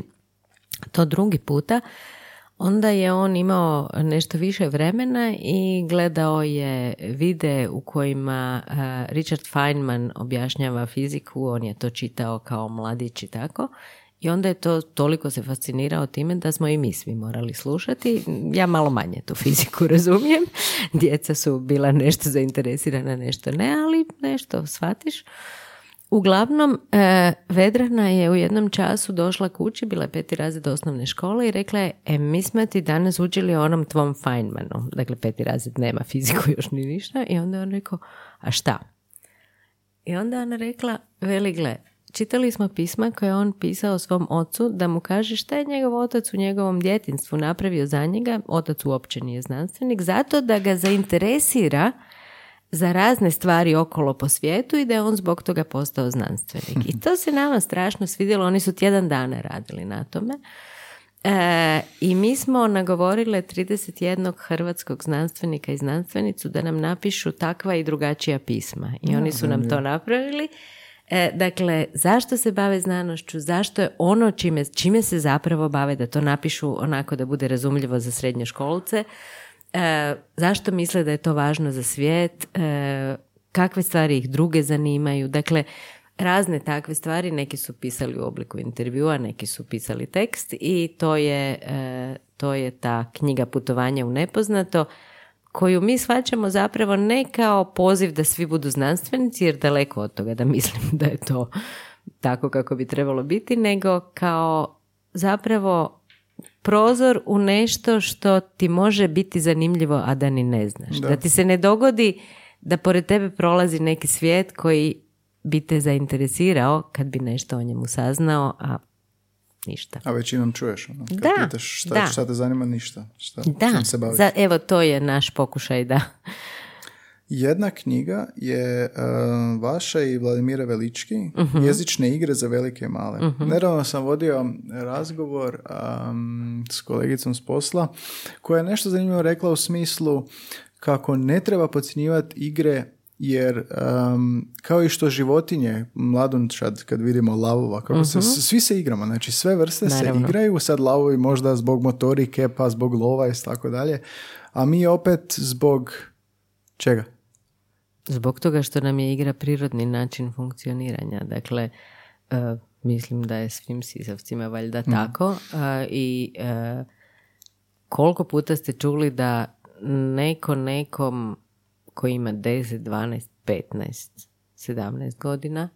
to drugi puta, Onda je on imao nešto više vremena i gledao je vide u kojima Richard Feynman objašnjava fiziku, on je to čitao kao mladić i tako. I onda je to toliko se fascinirao time da smo i mi svi morali slušati. Ja malo manje tu fiziku razumijem. Djeca su bila nešto zainteresirana, nešto ne, ali nešto shvatiš. Uglavnom, e, Vedrana je u jednom času došla kući, bila je peti razred osnovne škole i rekla je, e, mi smo ti danas učili o onom tvom Feynmanu. Dakle, peti razred nema fiziku još ni ništa. I onda on rekao, a šta? I onda ona rekla, veli gle, čitali smo pisma koje je on pisao svom ocu da mu kaže šta je njegov otac u njegovom djetinstvu napravio za njega, otac uopće nije znanstvenik, zato da ga zainteresira za razne stvari okolo po svijetu i da je on zbog toga postao znanstvenik. I to se nama strašno svidjelo, oni su tjedan dana radili na tome. E, I mi smo nagovorile 31 hrvatskog znanstvenika i znanstvenicu da nam napišu takva i drugačija pisma. I oni su nam to napravili. E, dakle, zašto se bave znanošću, zašto je ono čime, čime se zapravo bave, da to napišu onako da bude razumljivo za srednje školce. E, zašto misle da je to važno za svijet, e, kakve stvari ih druge zanimaju. Dakle, razne takve stvari, neki su pisali u obliku intervjua, neki su pisali tekst i to je, e, to je ta knjiga Putovanja u nepoznato koju mi shvaćamo zapravo ne kao poziv da svi budu znanstvenici, jer daleko od toga da mislim da je to tako kako bi trebalo biti, nego kao zapravo prozor u nešto što ti može biti zanimljivo, a da ni ne znaš. Da, ti se ne dogodi da pored tebe prolazi neki svijet koji bi te zainteresirao kad bi nešto o njemu saznao, a ništa. A većinom čuješ ono, kad da, pitaš šta, šta te zanima, ništa. Šta, da, se baviš? Za, evo to je naš pokušaj da jedna knjiga je uh, vaša i Vladimira Velički, uh Jezične igre za velike i male. uh Nedavno sam vodio razgovor um, s kolegicom s posla koja je nešto zanimljivo rekla u smislu kako ne treba podcjenjivati igre jer um, kao i što životinje, mladunčad kad vidimo lavova, kako se, svi se igramo, znači sve vrste se igraju, sad lavovi možda zbog motorike, pa zbog lova i tako dalje, a mi opet zbog čega? Zbog toga što nam je igra prirodni način funkcioniranja. Dakle, uh, mislim da je svim sisavcima valjda mm. tako. Uh, I uh, koliko puta ste čuli da neko nekom koji ima 10, 12, 15, 17 godina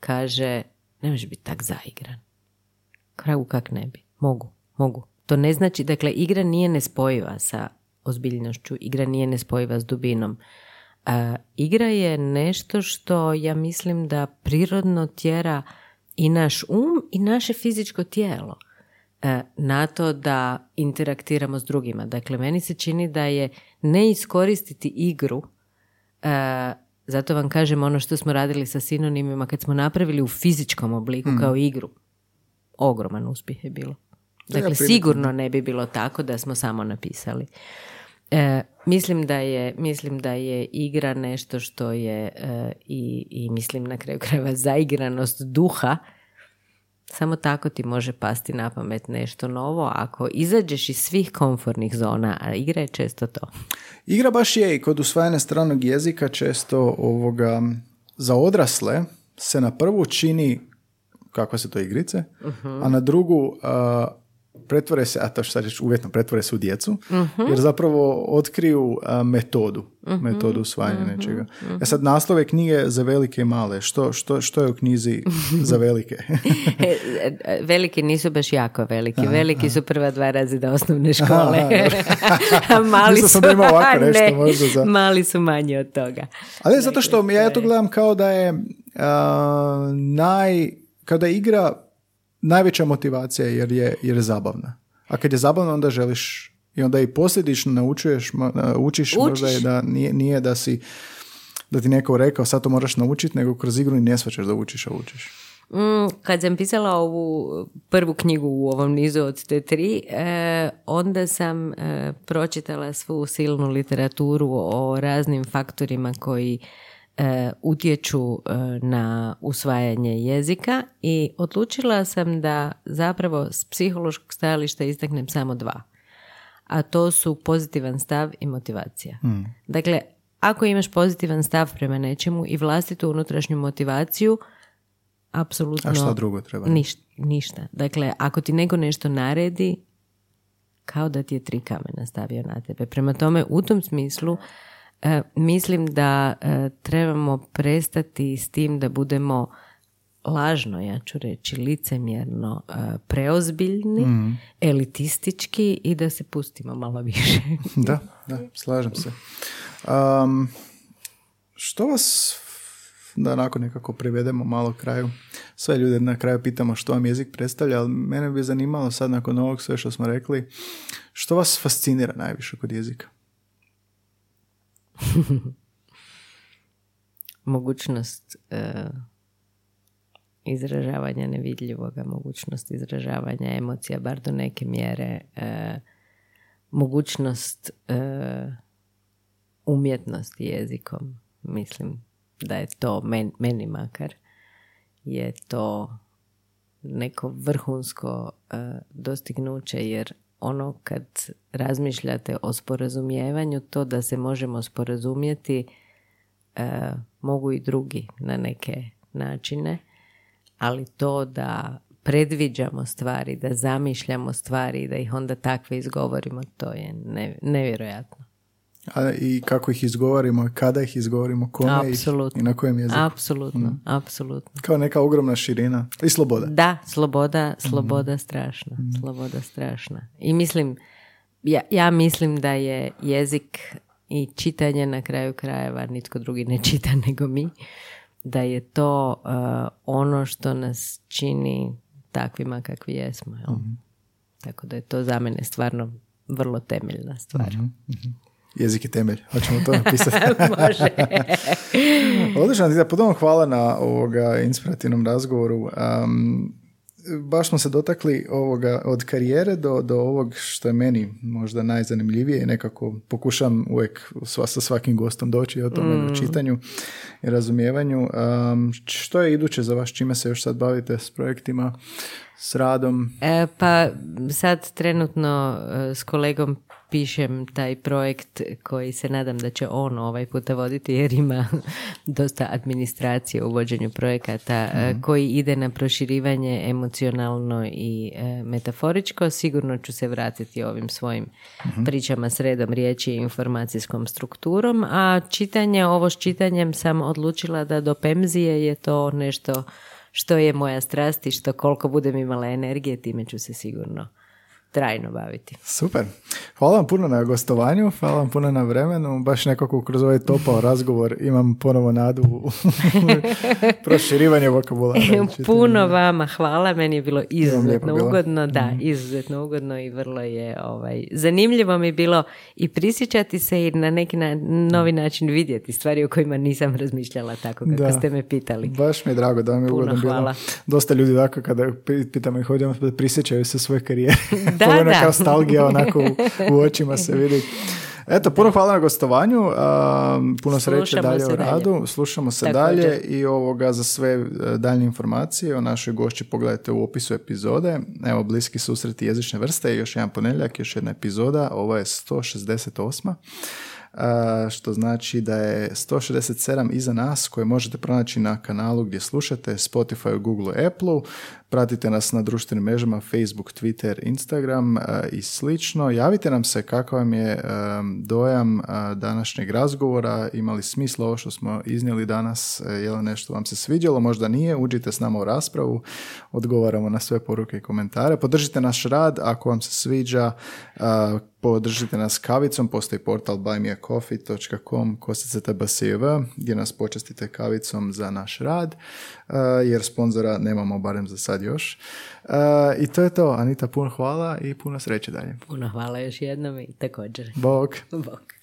kaže ne može biti tak zaigran. Kragu kak ne bi. Mogu, mogu. To ne znači, dakle, igra nije nespojiva sa ozbiljnošću, igra nije nespojiva s dubinom. A, igra je nešto što ja mislim da prirodno tjera i naš um i naše fizičko tijelo e, na to da interaktiramo s drugima. Dakle, meni se čini da je ne iskoristiti igru, e, zato vam kažem ono što smo radili sa sinonimima kad smo napravili u fizičkom obliku mm. kao igru. Ogroman uspjeh je bilo. Dakle, sigurno ne bi bilo tako da smo samo napisali. E, mislim, da je, mislim da je igra nešto što je e, i, i mislim na kraju krajeva zaigranost duha Samo tako ti može pasti na pamet nešto novo ako izađeš iz svih komfortnih zona, a igra je često to. Igra baš je i kod usvajanja stranog jezika često ovoga za odrasle se na prvu čini kakva se to igrice, a na drugu a, pretvore se, a to što sad reći, uvjetno pretvore se u djecu, jer zapravo otkriju a, metodu, metodu usvajanja nečega. E sad, naslove knjige za velike i male, što, što, što je u knjizi za velike? E, e, veliki nisu baš jako veliki. veliki su prva dva razreda osnovne škole. A mali su, da ima ovako nešto ne, možda za- mali su manji od toga. Ali zato što ja to gledam kao da je a, naj, kao da je igra najveća motivacija jer je, jer je zabavna. A kad je zabavna onda želiš i onda i posljedično naučuješ, mo- a, učiš, možda je Učiš. da nije, nije da si da ti neko rekao sad to moraš naučiti, nego kroz igru i ne shvaćaš da učiš, a učiš. Mm, kad sam pisala ovu prvu knjigu u ovom nizu od te tri, e, onda sam e, pročitala svu silnu literaturu o raznim faktorima koji e, utječu e, na usvajanje jezika i odlučila sam da zapravo s psihološkog stajališta istaknem samo dva. A to su pozitivan stav i motivacija. Dakle, ako imaš pozitivan stav prema nečemu i vlastitu unutrašnju motivaciju, apsolutno A šta drugo treba? Niš- ništa. Dakle, ako ti neko nešto naredi, kao da ti je tri kamena stavio na tebe. Prema tome, u tom smislu, e, mislim da e, trebamo prestati s tim da budemo lažno, ja ću reći, licemjerno e, preozbiljni, elitistički i da se pustimo malo više. Da, da, slažem se. Um, što vas, da onako nekako privedemo malo kraju, sve ljude na kraju pitamo što vam jezik predstavlja, ali mene bi zanimalo sad nakon ovog sve što smo rekli, što vas fascinira najviše kod jezika? mogućnost e, izražavanja nevidljivoga, mogućnost izražavanja emocija, bar do neke mjere, e, mogućnost e, umjetnosti jezikom. Mislim da je to, men, meni makar, je to neko vrhunsko dostignuće, jer ono kad razmišljate o sporazumijevanju, to da se možemo sporazumjeti e, mogu i drugi na neke načine, ali to da predviđamo stvari, da zamišljamo stvari da ih onda takve izgovorimo, to je ne- nevjerojatno. A, I kako ih izgovorimo, kada ih izgovorimo, kome ih i na kojem jeziku. Apsolutno, apsolutno. Kao neka ogromna širina i sloboda. Da, sloboda, sloboda strašna, sloboda strašna. I mislim, ja, ja mislim da je jezik i čitanje na kraju krajeva, nitko drugi ne čita nego mi, da je to uh, ono što nas čini takvima kakvi jesmo. Jel? Tako da je to za mene stvarno vrlo temeljna stvar. Jezik je temelj. Hoćemo to napisati. Može. Odlično, puno vam hvala na ovoga inspirativnom razgovoru. Um, baš smo se dotakli ovoga od karijere do, do ovog što je meni možda najzanimljivije i nekako pokušam uvijek sva, sa svakim gostom doći o tome Mm. u čitanju i razumijevanju. Um, što je iduće za vas? Čime se još sad bavite s projektima, s radom? E, pa sad trenutno e, s kolegom pišem taj projekt koji se nadam da će on ovaj puta voditi jer ima dosta administracije u vođenju projekata e, koji ide na proširivanje emocionalno i e, metaforičko. Sigurno ću se vratiti ovim svojim pričama s redom riječi i informacijskom strukturom, a čitanje, ovo s čitanjem sam odlučila da do pemzije je to nešto što je moja strast i što koliko budem imala energije, time ću se sigurno trajno baviti. Super. Hvala vam puno na gostovanju, hvala vam puno na vremenu. Baš nekako kroz ovaj topao razgovor imam ponovo nadu u proširivanje vokabulara. Puno vama hvala, meni je bilo izuzetno ugodno, da, izuzetno ugodno i vrlo je ovaj, zanimljivo mi bilo i prisjećati se i na neki na, novi način vidjeti stvari o kojima nisam razmišljala tako kako Da. ste me pitali. Baš mi je drago da vam je ugodno bilo. Dosta ljudi tako kada pi- pitamo ih ovdje, prisjećaju se svoje karijere. Da, Pogledna da. nostalgija onako u, u očima se vidi. Eto, puno hvala na gostovanju, puno sreće Slušamo dalje u dalje. radu, slušamo se Također. dalje i ovoga za sve e, daljnje informacije o našoj gošći pogledajte u opisu epizode. Evo, bliski susreti jezične vrste, još jedan ponedjeljak, još jedna epizoda, ovo je 168 a, što znači da je 167 iza nas koje možete pronaći na kanalu gdje slušate, Spotify, Google, Apple. Pratite nas na društvenim mrežama Facebook, Twitter, Instagram a, i slično. Javite nam se kakav vam je a, dojam a, današnjeg razgovora, imali smisla ovo što smo iznijeli danas, e, je li nešto vam se sviđalo, možda nije, uđite s nama u raspravu, odgovaramo na sve poruke i komentare. Podržite naš rad, ako vam se sviđa, podržite nas kavicom, postoji portal buymeacoffee.com kosictbsiv gdje nas počastite kavicom za naš rad, jer sponzora nemamo barem za sad još. Uh, I to je to. Anita, puno hvala i puno sreće dalje. Puno hvala još jednom i također. Bog! Bog.